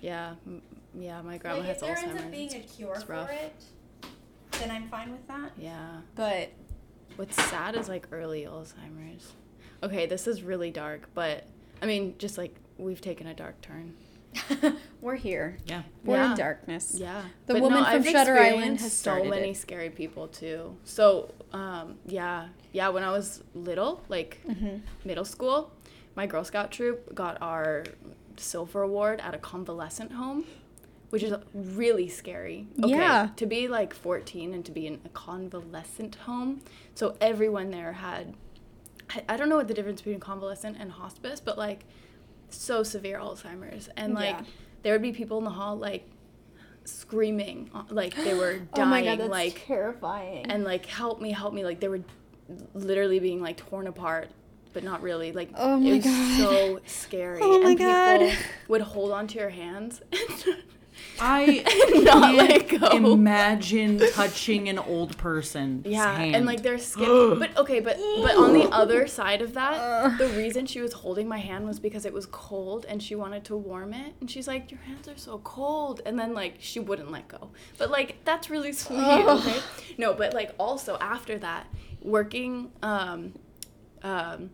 Yeah. Yeah, my grandma Like if has there Alzheimer's. ends up being a It's- cure for rough. it, then I'm fine with that. Yeah. But What's sad is like early Alzheimer's. Okay, this is really dark, but I mean, just like we've taken a dark turn. we're here. yeah. We're Yeah. in darkness. Yeah. The But woman from I've Shutter Island has so many it. scary people too. So, um, yeah, yeah. When I was little, like Mm-hmm. middle school, my Girl Scout troop got our silver award at a convalescent home, which is really scary. Yeah. To be like 14 and to be in a convalescent home, so everyone there had. I, don't know what the difference between convalescent and hospice, but like so severe Alzheimer's, and like Yeah. there would be people in the hall like screaming, uh, like they were dying, oh my god, that's like terrifying. and like help me, help me, like they were literally being like torn apart, but not really. Like Oh my it was God. so scary, Oh my and God. people would hold onto your hands. I not let go. imagine touching an old person. Yeah, hand. and like they're scared. but okay, but but on the other side of that, the reason she was holding my hand was because it was cold and she wanted to warm it. And she's like, "Your hands are so cold," and then like she wouldn't let go. But like that's really sweet. Okay, no, but like also after that, working um, um,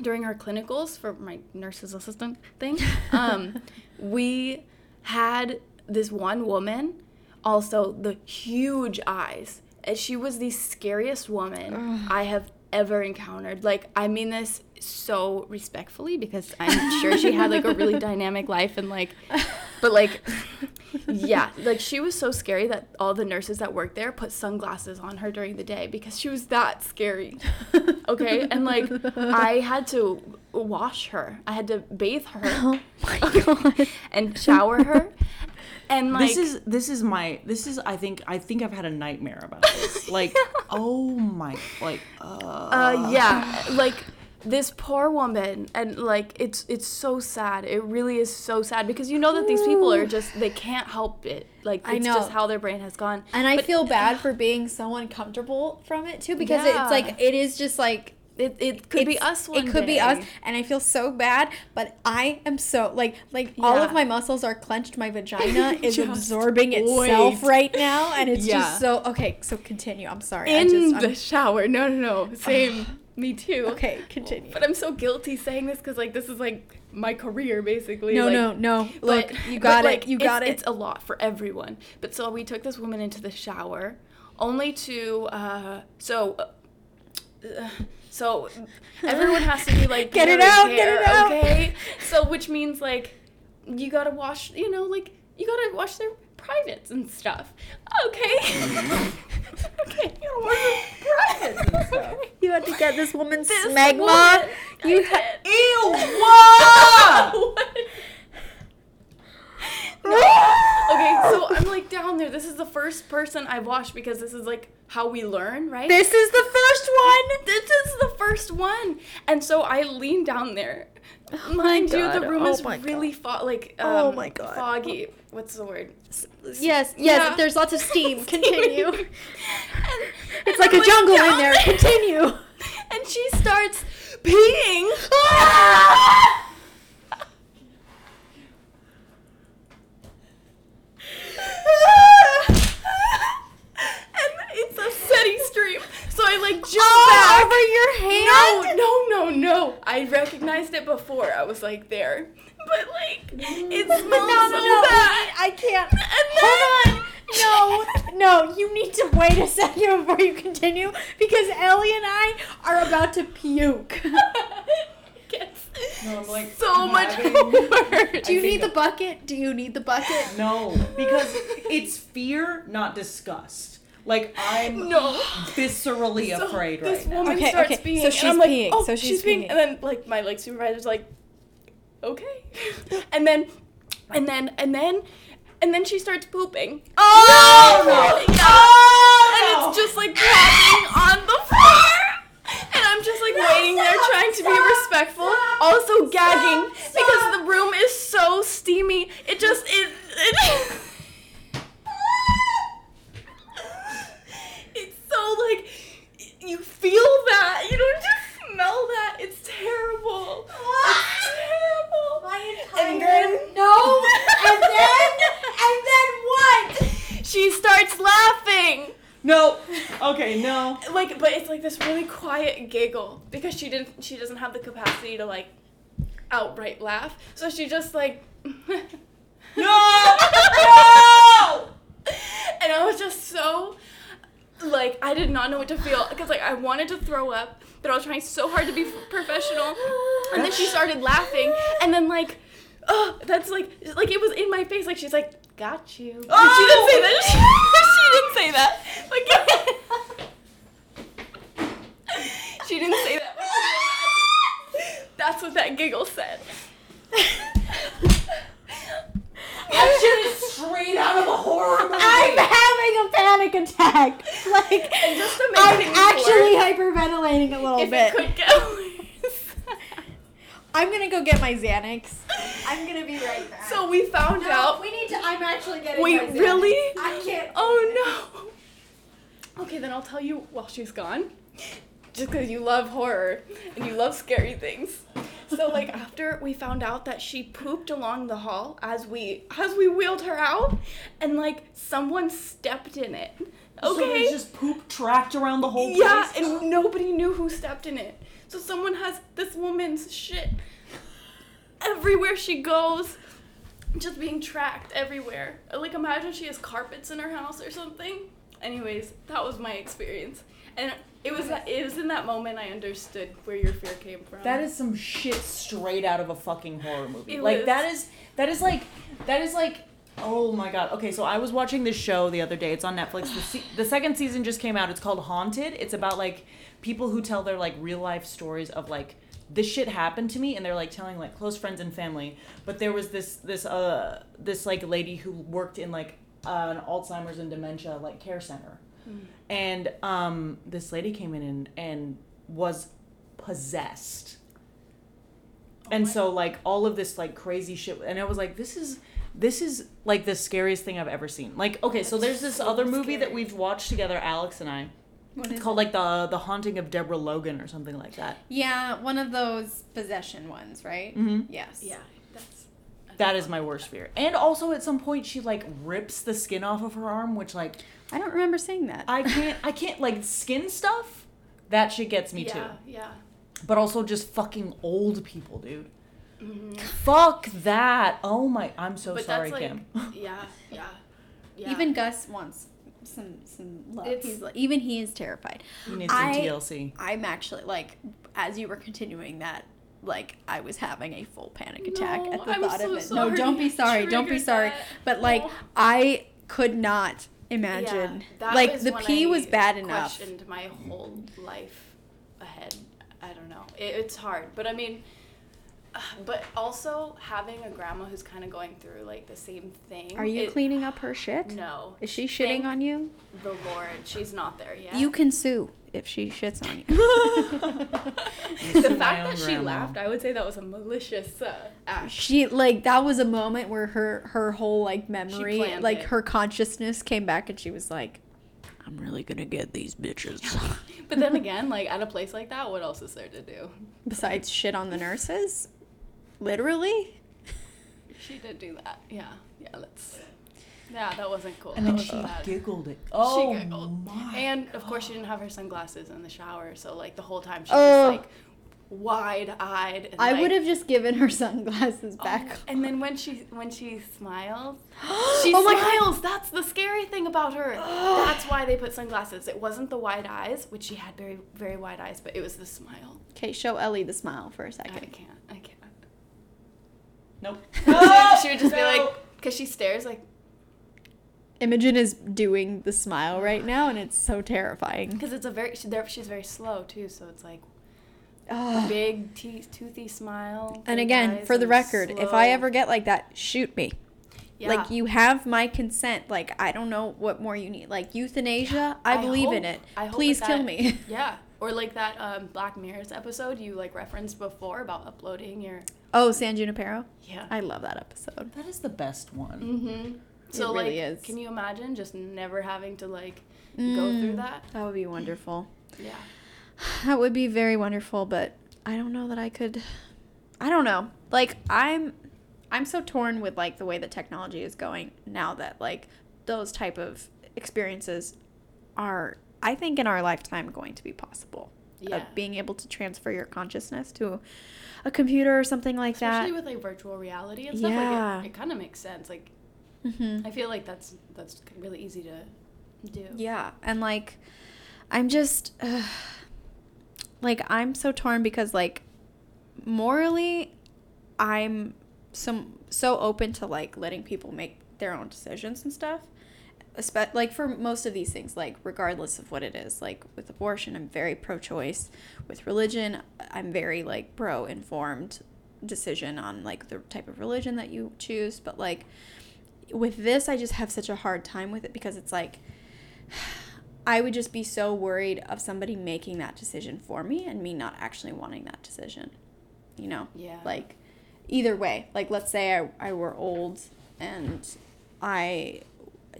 during our clinicals for my nurse's assistant thing, um, we had this one woman, also the huge eyes. And She was the scariest woman I have ever encountered. Like, I mean this so respectfully because I'm sure she had like a really dynamic life and like, but like, yeah, like she was so scary that all the nurses that worked there put sunglasses on her during the day because she was that scary. Okay, and like I had to wash her. I had to bathe her. oh my god. and shower her. And like this is this is my this is I think I think I've had a nightmare about this. Like oh my like uh, uh yeah, like this poor woman and like it's it's so sad. It really is so sad because you know that these people are just they can't help it. Like I it's know. just how their brain has gone. And I feel bad for being so uncomfortable from it too because Yeah. it's like it is just like It, it could be us one It could be us, and I feel so bad. But I am so like like all of my muscles are clenched. My vagina is absorbing itself right now, and it's Yeah. just so okay. So continue. I'm sorry. I In just, the I'm, shower. No, no, no. Same. Me too. okay, continue. But I'm so guilty saying this because like this is like my career basically. no, like, no, no. Look, But- you but, got like, it. You it's- got it. It's a lot for everyone. But so we took this woman into the shower, only to uh, so. Uh, so everyone has to be like Get it out, get it out. okay so which means like you gotta wash you know like you gotta wash their privates and stuff okay okay you gotta wash their privates and stuff you had to get this woman's This smegma. woman, You had. ew what? okay, so I'm like down there. This is the first person I've washed because this is like how we learn, right? This is the first one. this is the first one. And so I lean down there mind you, the room Oh is really fo- like um, Oh my God. foggy. What's the word? Yes, yes. Yeah. There's lots of steam. Continue. And- It's and like I'm a jungle in there. Continue. And she starts peeing. and it's a steady stream. So I like jump back. Over your hand. No, no, no, no. I recognized it before. I was like there. But like it smells No, no, so no. bad. I can't. And Hold then- on. No, no, you need to wait a second before you continue because Ellie and I are about to puke. Gets No, I'm like so much having- more. Do you need the bucket? Do you need the bucket? No, because it's fear, not disgust. Like I'm No. viscerally So afraid this right now. woman Okay, starts okay, peeing, so and she's I'm like, peeing, oh, so she's, she's peeing, peeing. and then like my like supervisor's like, okay, and then, and then, and then, and then she starts pooping. Oh no! Yeah. Oh, and it's just like dropping on the floor. And I'm just like waiting there trying to be respectful, also gagging because the room is so steamy. It just it, it It's so like you feel that. You don't just smell that. It's terrible. It's terrible. My And then no, and then and then what? she starts laughing. No. Okay, no. like but it's like this really quiet giggle because she didn't she doesn't have the capacity to like outright laugh so she just like No! No! and i was just so like i did not know what to feel because like i wanted to throw up but i was trying so hard to be professional. And then she started laughing and then like oh that's like like it was in my face like she's like got you. Oh! she didn't say that? She didn't say that like she didn't say that that's what that giggle said That shit is straight out of a horror movie. I'm having a panic attack. Like And just to make I'm things actually worse, hyperventilating a little if bit. it could get worse. I'm gonna go get my Xanax. I'm gonna be right back. so we found no, out. we need to. I'm actually getting. Wait, my Xanax. really? I can't. Oh no. Okay, then I'll tell you while she's gone. Just because you love horror and you love scary things. So like after we found out that she pooped along the hall as we as we wheeled her out, and like someone stepped in it. So Okay. there's just poop tracked around the whole place. Yeah, and nobody knew who stepped in it. So someone has this woman's shit everywhere she goes, just being tracked everywhere. Like imagine she has carpets in her house or something. Anyways, that was my experience, and it was it was in that moment I understood where your fear came from. That is some shit straight out of a fucking horror movie. It like was. that is that is like that is like oh my god. Okay, so I was watching this show the other day. It's on Netflix. The se- the second season just came out. It's called Haunted. It's about like people who tell their like real life stories of like this shit happened to me and they're like telling like close friends and family. But there was this this uh this like lady who worked in like uh, an Alzheimer's and dementia like care center. And um this lady came in and and was possessed. And so like all of this like crazy shit and i was like this is this is like the scariest thing i've ever seen. Like okay so there's this so other movie that we've watched together alex and i What it's is called like the the haunting of deborah logan or something like that Yeah, one of those possession ones, right? mm-hmm. Yes. yeah, that's that is my worst fear and also at some point she like rips the skin off of her arm which like I don't remember saying that. i can't i can't like skin stuff that shit gets me yeah, too yeah. but also just fucking old people dude fuck that oh my i'm so but sorry that's like kim yeah, yeah, yeah. Even Gus wants some some love. It's- He's like, even he is terrified. you need some I- tlc I'm actually like, as you were continuing that, like I was having a full panic attack No, at the I'm thought so of it. sorry No, don't be I sorry. Don't be sorry. that. But like, No. I could not imagine. Yeah, that like was the when pee I was bad enough. Questioned my whole life ahead. I don't know. It, it's hard, but I mean, but also having a grandma who's kind of going through like the same thing. Are you it- cleaning up her shit? No. Is she shitting Thank on you? The Lord, she's not there yet. You can sue if she shits on you. the fact that she grandma. laughed, I would say that was a malicious uh, act. she like that was a moment where her her whole like memory, like it. her consciousness came back and she was like, "I'm really gonna get these bitches." But then again, like at a place like that, what else is there to do? Besides shit on the nurses, literally. She did do that. Yeah, yeah. That's yeah. That wasn't cool. And that then she bad. giggled it. Oh giggled. my! And of course, she didn't have her sunglasses in the shower, so like the whole time she Oh. was like wide-eyed. And, I like, would have just given her sunglasses Oh, back. and then when she when she smiles, she Oh my God. smiles. That's the scary thing about her. That's why they put sunglasses. It wasn't the wide eyes, which she had very very wide eyes, but it was the smile. Okay, show Ellie the smile for a second. I can't. I can't. Nope. she, would, she would just be like, because she stares like, Imogen is doing the smile right now, and it's so terrifying. because it's a very she, she's very slow too, so it's like Ugh. big te- toothy smile. And again, for the and record, if I ever get like that, shoot me. yeah. Like you have my consent. Like I don't know what more you need. Like euthanasia, I, I believe in hope- it. I hope Please that kill that- me. Yeah, or like that um, Black Mirror's episode you like referenced before about uploading your oh, San Junipero. yeah. I love that episode. That is the best one. Mm-hmm. So really like, is. can you imagine just never having to like go Mm. through that? That would be wonderful. Yeah. That would be very wonderful, but I don't know that I could. I don't know. Like I'm, I'm so torn with like the way that technology is going now that like those type of experiences are, I think, in our lifetime going to be possible. Yeah. Of being able to transfer your consciousness to a computer or something like Especially that. Especially with like virtual reality and stuff. Yeah. Like it, it kind of makes sense. Like hmm I feel like that's that's really easy to do. Yeah, and like, I'm just, uh, like, I'm so torn because like, morally, I'm so so open to like letting people make their own decisions and stuff. Like for most of these things, like regardless of what it is, like with abortion, I'm very pro-choice. With religion, I'm very like pro-informed decision on like the type of religion that you choose. But like with this, I just have such a hard time with it because it's like I would just be so worried of somebody making that decision for me and me not actually wanting that decision. You know? Yeah. Like either way, like let's say I, I were old and I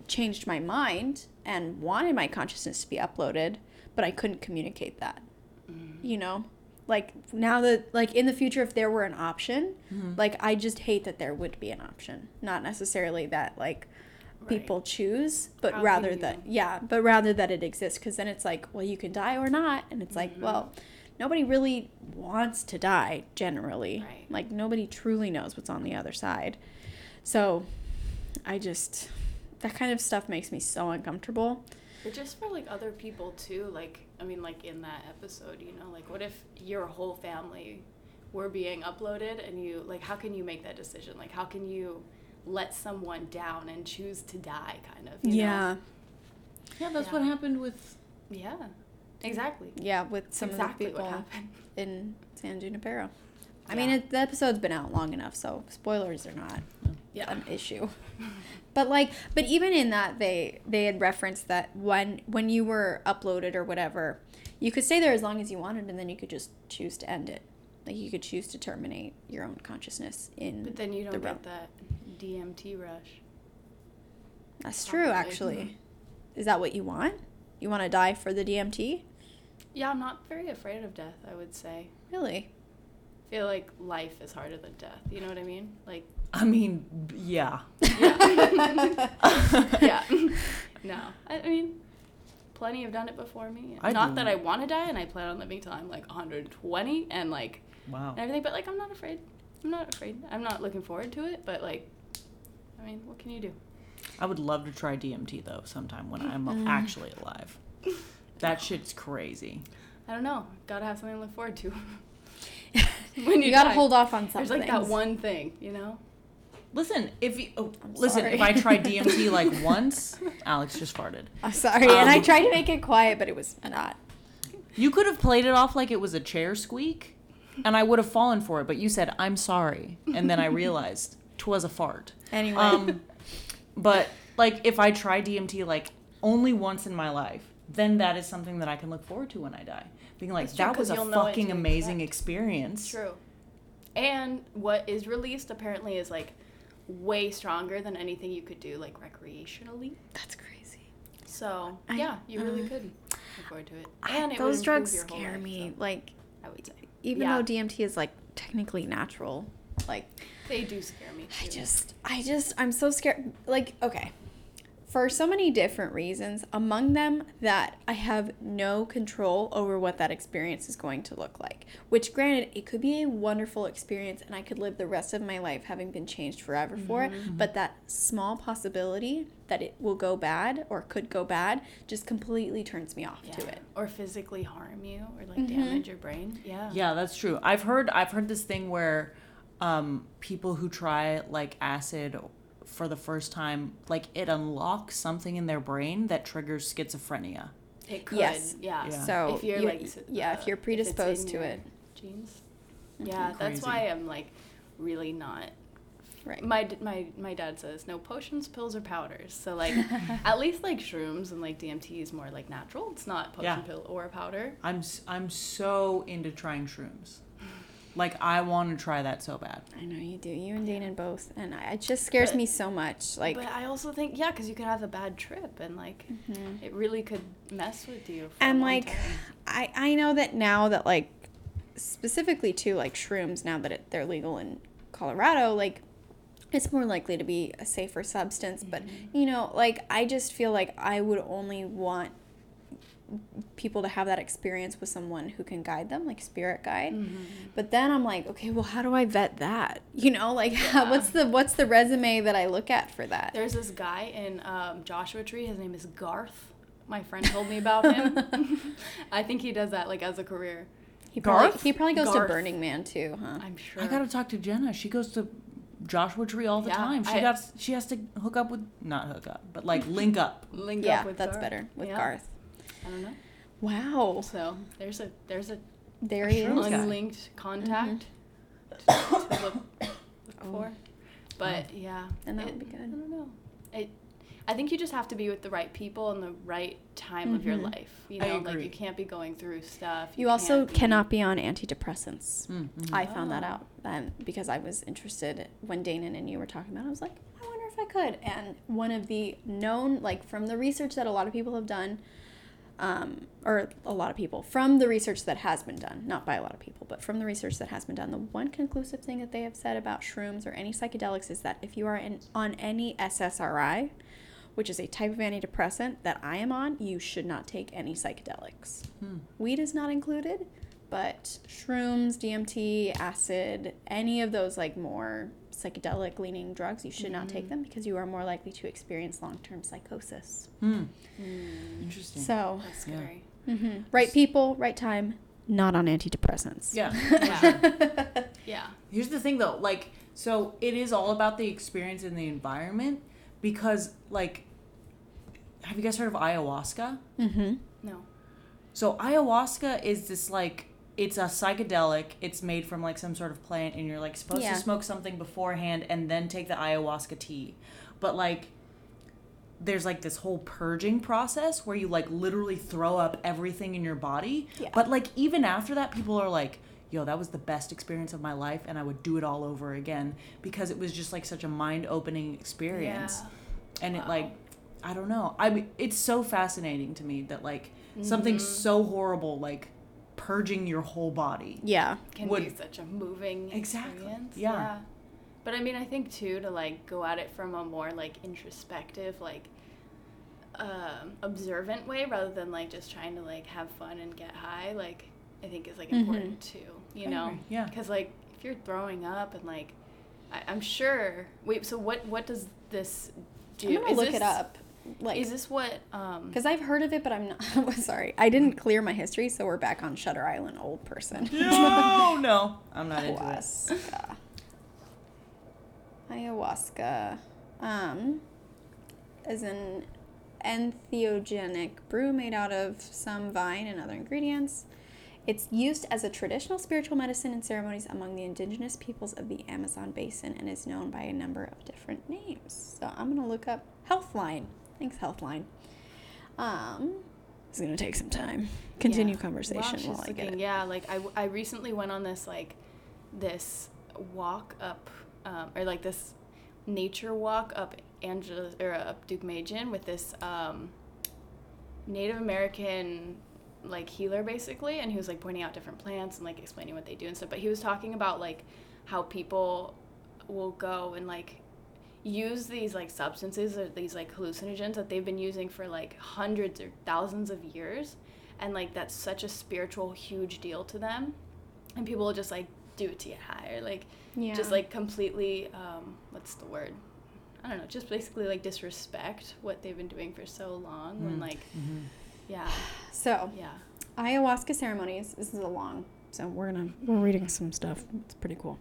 changed my mind and wanted my consciousness to be uploaded, but I couldn't communicate that. Mm. You know? Like now that like in the future if there were an option, mm-hmm. like I just hate that there would be an option. Not necessarily that like Right. people choose, but How rather that yeah, but rather that it exists because then it's like, well, you can die or not, and it's like, mm-hmm. well, nobody really wants to die generally. Right. Like nobody truly knows what's on the other side. So, I just that kind of stuff makes me so uncomfortable. But just for like other people too, like I mean, like in that episode, you know, like what if your whole family were being uploaded and you like how can you make that decision? Like how can you let someone down and choose to die kind of, you know? Yeah, that's Yeah. what happened with. Yeah. Exactly. Yeah, with some exactly of the what people happened. in San Junipero. I mean, it, the episode's been out long enough, so spoilers are not Yeah. an issue. But like, but even in that, they they had referenced that when when you were uploaded or whatever, you could stay there as long as you wanted, and then you could just choose to end it. Like you could choose to terminate your own consciousness in. But then you don't realm. get that DMT rush. That's true, actually. Is that what you want? You want to die for the DMT? Yeah, I'm not very afraid of death, I would say. Really? I feel like life is harder than death. You know what I mean? Like, I mean, yeah. yeah. yeah. no. I, I mean, plenty have done it before me. I not do. that I want to die and I plan on living till I'm like 120 and like Wow. and everything, but like I'm not afraid. I'm not afraid. I'm not looking forward to it, but like, I mean, what can you do? I would love to try DMT though sometime when I'm Mm. actually alive. That shit's crazy. I don't know. Gotta have something to look forward to. when You, gotta die. hold off on something. There's like that one thing, you know? Listen, if you oh, listen, sorry. if I tried DMT like once, Alex just farted. I'm sorry, and I Um, tried to make it quiet, but it was not. You could have played it off like it was a chair squeak. and I would have fallen for it, but you said I'm sorry, and then I realized twas a fart. Anyway. Um, but like if I try DMT like only once in my life, then that is something that I can look forward to when I die. Being like true, that was a you'll know what fucking amazing expect. experience. True. And what is released apparently is like way stronger than anything you could do like recreationally. That's crazy. So I- yeah, you really uh, could look forward to it. I- And it those drugs scare life, me. so Like, I would say even Yeah. though DMT is like technically natural, like they do scare me. I just, I just, I'm so scared. Like, okay, for so many different reasons, among them that I have no control over what that experience is going to look like. Which, granted, it could be a wonderful experience and I could live the rest of my life having been changed forever for it. But that small possibility that it will go bad or could go bad just completely turns me off yeah. to it. or physically harm you or like Mhm. damage your brain. Yeah. Yeah, that's true. I've heard I've heard this thing where um, people who try like acid for the first time, like it unlocks something in their brain that triggers schizophrenia. It could. Yes. Yeah. Yeah. So, if you're you- like yeah, uh, if you're predisposed in to it. Genes. Yeah, that's why I'm like really not Right. my my my dad says no potions, pills, or powders. So like at least like shrooms and like DMT is more like natural. It's not potion, Yeah. pill, or powder. I'm s- I'm so into trying shrooms. Like I want to try that so bad. I know you do. You and Dana both, and I, it just scares But- me so much. Like, but I also think yeah, because you could have a bad trip and like mhm. it really could mess with you. For and a like, time. I I know that now that like, specifically too like shrooms now that it, they're legal in Colorado, like, it's more likely to be a safer substance. But you know, like, I just feel like I would only want people to have that experience with someone who can guide them like spirit guide Mm-hmm. but then i'm like okay well how do i vet that you know like Yeah. what's the what's the resume that i look at for that There's this guy in um, Joshua Tree. His name is Garth. My friend told me about him. I think he does that like as a career. He probably, Garth? he probably goes Garth. to Burning Man too, huh? I'm sure. I gotta talk to Jenna. She goes to Joshua Tree all the Yeah, time. She I- got she has to hook up with not hook up, but like link up. link yeah, up with that's Garth. better with Yeah. Garth. I don't know. Wow, So there's a there's a there he is. unlinked contact Mm-hmm. to, to look, look Oh. for. But yeah, And that it- would be good. I don't know. It. I think you just have to be with the right people in the right time of your Mhm. life. You I know, like you can't be going through stuff. You also be- cannot be on antidepressants. Mm, mhm. I found that Oh. out um, because I was interested when Dana and you were talking about. it. I was like, I wonder if I could. And one of the known, like from the research that a lot of people have done, um, or a lot of people from the research that has been done, not by a lot of people, but from the research that has been done, the one conclusive thing that they have said about shrooms or any psychedelics is that if you are in, on any SSRI, which is a type of antidepressant that I am on, you should not take any psychedelics. Hmm. Weed is not included, but shrooms, DMT, acid, any of those like more psychedelic leaning drugs, you should not take them because you are more likely to experience long term psychosis. Hmm. Mm, Interesting. So, that's Yeah. scary. mhm. right people, right time, not on antidepressants. yeah. Yeah. yeah. Here's the thing though, like so it is all about the experience and the environment because like have you guys heard of ayahuasca? mm-hmm. No. So ayahuasca is this like it's a psychedelic. It's made from like some sort of plant and you're like supposed Yeah. to smoke something beforehand and then take the ayahuasca tea. But like there's like this whole purging process where you like literally throw up everything in your body. Yeah. But like even after that people are like Yo, that was the best experience of my life, and I would do it all over again because it was just like such a mind-opening experience Yeah. and it like i don't know i mean it's so fascinating to me that like something mm-hmm. so horrible like purging your whole body Yeah. Can Would- be such a moving Exactly. experience. Yeah. But I mean, I think too to like go at it from a more like introspective, like um, observant way rather than like just trying to like have fun and get high. Like I think is like Mhm. important too. You I know, agree, yeah. Because like if you're throwing up and like I, I'm sure. Wait, so what? What does this do? I'm gonna Is look this- it up. Like, Is this what? Um, because I've heard of it, but I'm not. sorry, I didn't clear my history, so we're back on Shutter Island, old person. no no i'm not into it Ayahuasca. Ayahuasca um, is an entheogenic brew made out of some vine and other ingredients. It's used as a traditional spiritual medicine in ceremonies among the indigenous peoples of the Amazon basin and is known by a number of different names. So I'm gonna look up Healthline. Thanks, Healthline. Um, it's gonna take some time. Continue Yeah. conversation she's while I get looking- it. Yeah, like I, I recently went on this like this walk up um, or like this nature walk up Angela or up Duke Majin with this um, Native American like healer basically, and he was like pointing out different plants and like explaining what they do and stuff. But he was talking about like how people will go and like use these like substances or these like hallucinogens that they've been using for like hundreds or thousands of years and like that's such a spiritual huge deal to them and people will just like do it to get high or like Yeah. just like completely um what's the word i don't know just basically like disrespect what they've been doing for so long when Mm. like Mhm. yeah so yeah ayahuasca ceremonies. This is a long, so we're gonna we're reading some stuff. It's pretty cool.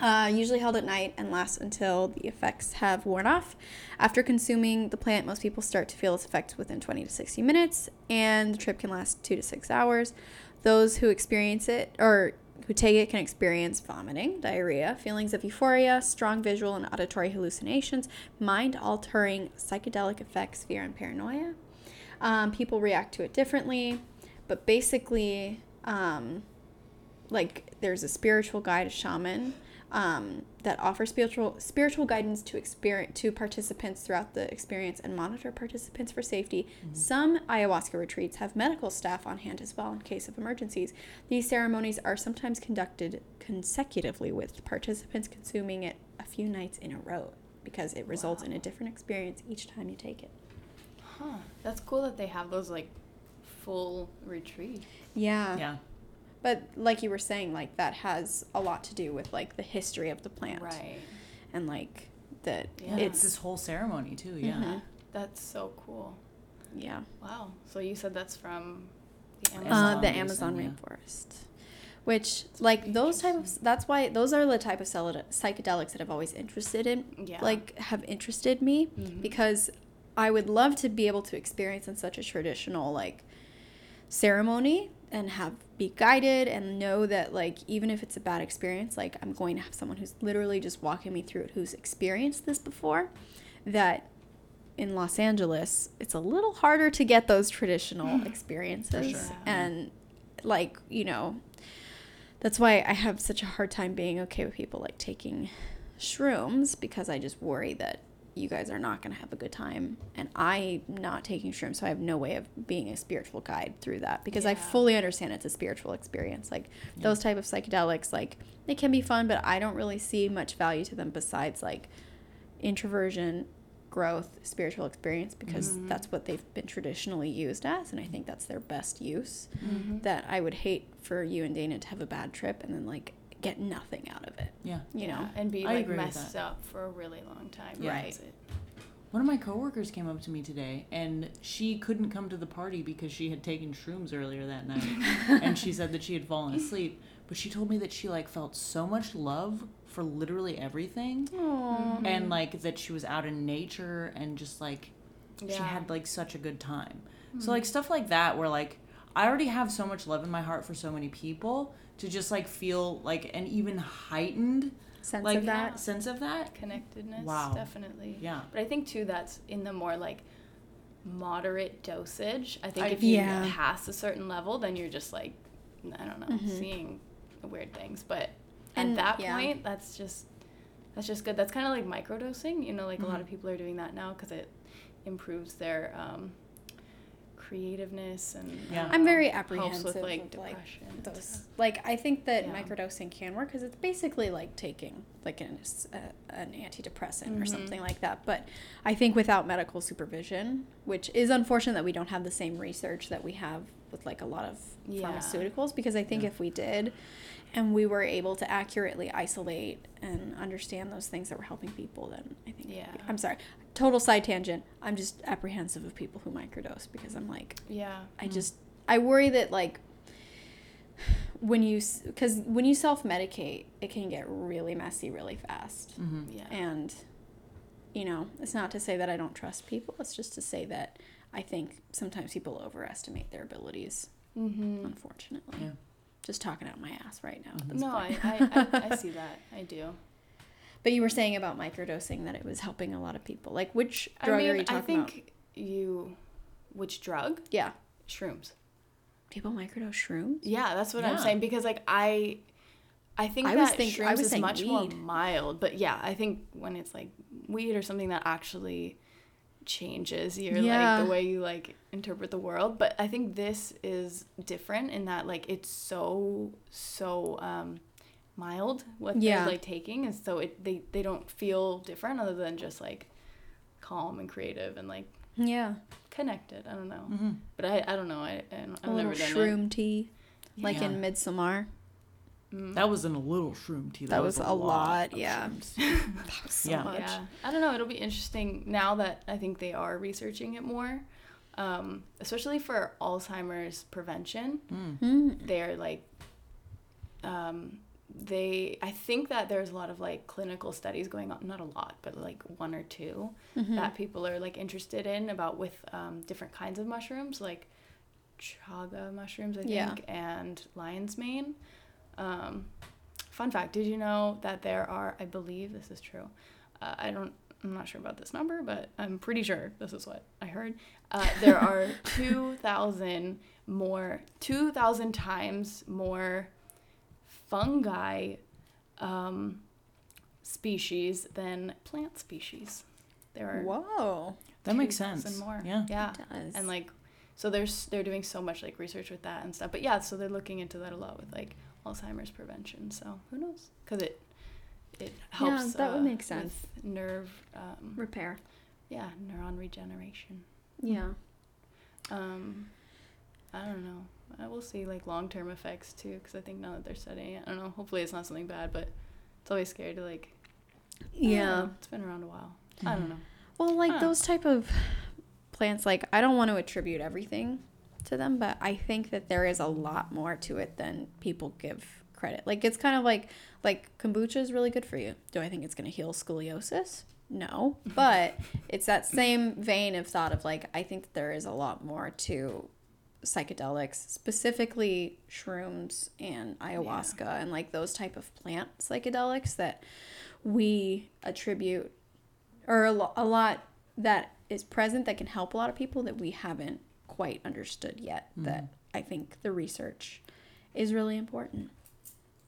Uh, usually held at night and lasts until the effects have worn off. After consuming the plant, most people start to feel its effects within 20 to 60 minutes, and the trip can last two to six hours. Those who experience it or who take it can experience vomiting, diarrhea, feelings of euphoria, strong visual and auditory hallucinations, mind altering psychedelic effects, fear, and paranoia. Um, people react to it differently, but basically, um, like there's a spiritual guide, a shaman, um, that offer spiritual spiritual guidance to experience to participants throughout the experience and monitor participants for safety. Some ayahuasca retreats have medical staff on hand as well in case of emergencies. These ceremonies are sometimes conducted consecutively with participants consuming it a few nights in a row because it results in a different experience each time you take it. huh that's cool that they have those like full retreat Yeah. Yeah. But like you were saying, like that has a lot to do with like the history of the plant, right And like that Yeah. It's it's this whole ceremony too. Yeah. Mhm. that's so cool yeah. wow so you said that's from the Uh, amazon the Amazon yeah. rainforest, which like those type of that's why those are the type of psychedel- psychedelics that I've always interested in, yeah like have interested me Mhm. because I would love to be able to experience in such a traditional like ceremony and have be guided and know that like even if it's a bad experience like i'm going to have someone who's literally just walking me through it who's experienced this before that in los angeles it's a little harder to get those traditional mm. experiences. Sure. and like you know that's why i have such a hard time being okay with people like taking shrooms because i just worry that you guys are not going to have a good time and i'm not taking shrooms so i have no way of being a spiritual guide through that because i fully understand it's a spiritual experience like those type of psychedelics like they can be fun but i don't really see much value to them besides like introversion growth spiritual experience because Mhm. that's what they've been traditionally used as and i think that's their best use Mhm. that i would hate for you and dana to have a bad trip and then like get nothing out of it Yeah. you know and be I like messed up for a really long time Yeah. right. One of my coworkers came up to me today, and she couldn't come to the party because she had taken shrooms earlier that night, and she said that she had fallen asleep. But she told me that she like felt so much love for literally everything, Aww. and like that she was out in nature and just like she had like such a good time. So hmm. like stuff like that where like I already have so much love in my heart for so many people to just like feel like an even heightened sense like of that sense of that. connectedness Wow. definitely Yeah. but i think too that's in the more like moderate dosage i think I- if you Yeah. pass a certain level then you're just like i don't know Mhm. seeing weird things but And- at that yeah. point that's just that's just good that's kind of like microdosing you know like a lot Mhm. of people are doing that now because it improves their um, creativeness and Yeah. I'm very helps apprehensive with like of, like, depression those like i think that Yeah. microdosing can work because it's basically like taking like an, a, an antidepressant or Mhm. something like that but i think without medical supervision which is unfortunate that we don't have the same research that we have with like a lot of Yeah. pharmaceuticals because i think Yeah. if we did and we were able to accurately isolate and understand those things that were helping people then i think Yeah. i'm sorry total side tangent i'm just apprehensive of people who microdose because i'm like yeah I Mm. just I worry that like when you because when you self medicate, it can get really messy really fast. hmm yeah And you know, it's not to say that I don't trust people. It's just to say that I think sometimes people overestimate their abilities Mm-hmm. unfortunately. Yeah. Just talking out my ass right now. at this No, point. I, I, I, I see that. I do. But you were saying about microdosing that it was helping a lot of people. Like which I drug mean, are you talking about? I think you, which drug? Yeah. Shrooms. People microdose shrooms? Yeah, that's what I'm saying because like I, I think I that was think- I shrooms was is much more mild. But yeah, I think when it's like weed or something that actually changes your Yeah. like the way you like interpret the world. But I think this is different in that like it's so so um mild what Yeah. they're like taking and so it they they don't feel different other than just like calm and creative and like Yeah. connected. I don't know. Mm-hmm. But I, I don't know. I, I don't- A I've little never done shroom tea. Like Yeah. in midsummer it. Mm. That wasn't a little shroom tea. That was a lot, of yeah. That was so Yeah. much. Yeah, I don't know. It'll be interesting now that I think they are researching it more, um, especially for Alzheimer's prevention. Mm. Mm. They're like, um, they. I think that there's a lot of like clinical studies going on. Not a lot, but like one or 2 Mhm. that people are like interested in about with um, different kinds of mushrooms, like chaga mushrooms, I think, Yeah. and lion's mane. Um, fun fact: Did you know that there are? I believe this is true. Uh, I don't. I'm not sure about this number, but I'm pretty sure this is what I heard. Uh, there are two thousand more, two thousand times more fungi um, species than plant species. There are Whoa. That makes sense. And more. Yeah. yeah, It does. and like so there's they're doing so much like research with that and stuff but yeah so they're looking into that a lot with like alzheimer's prevention so who knows because it it helps Yeah, that would uh, make sense. with nerve um, Repair. yeah neuron regeneration Yeah. um i don't know i will see like long-term effects too because i think now that they're studying it i don't know hopefully it's not something bad but it's always scary to like Yeah. it's been around a while i don't know Well, like those type of plants, like I don't want to attribute everything to them, but I think that there is a lot more to it than people give credit. Like it's kind of like like kombucha is really good for you. Do I think it's going to heal scoliosis? No, but it's that same vein of thought of like I think that there is a lot more to psychedelics, specifically shrooms and ayahuasca and like those type of plant psychedelics that we attribute or a, lo- a lot that is present that can help a lot of people that we haven't quite understood yet that i think the research is really important.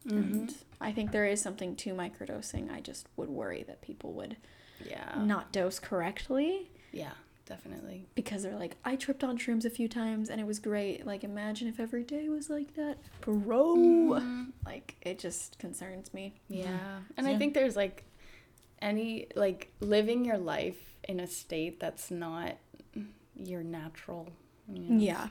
Mm-hmm. and i think there is something to microdosing. I just would worry that people would yeah. not dose correctly. Yeah definitely. Because they're like i tripped on shrooms a few times and it was great. Like imagine if every day was like that. Bro. Mhm. like it just concerns me. Yeah. And I think there's like any like living your life in a state that's not your natural. you know, yeah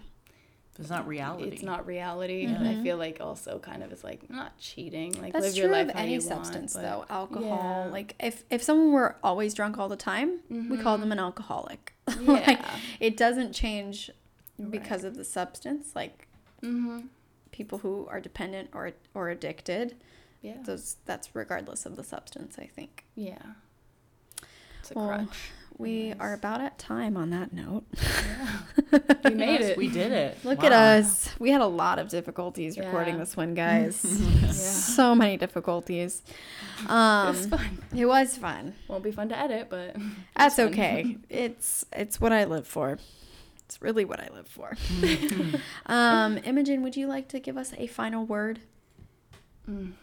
It's not reality. It's not reality. Yeah. And I Mhm. feel like also kind of is like not cheating. Like That's live true your life of how any you substance, want, though. Alcohol, Yeah. like if if someone were always drunk all the time, we call them an alcoholic. Yeah. like it doesn't change because of the substance. Like mm-hmm. people who are dependent or or addicted, Yeah. those that's regardless of the substance. I think. Yeah. It's a Well, crutch. We Anyways. are about at time on that note. Yeah. We made Yes, it. We did it. Look Wow. at us. We had a lot of difficulties recording this one, guys. Yeah. So many difficulties. Um, It's fun. it was fun. Won't be fun to edit, but That's fun. okay. it's it's what I live for. It's really what I live for. um, Imogen, would you like to give us a final word? Mm.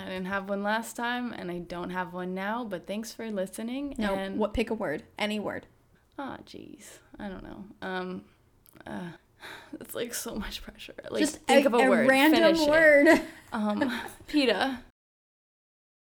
I didn't have one last time, and I don't have one now. But thanks for listening. No. and What? Pick a word. Any word. Ah, jeez. I don't know. Um, uh, it's like so much pressure. Like Just think a, of a, word. random finish it. word. Um, PETA.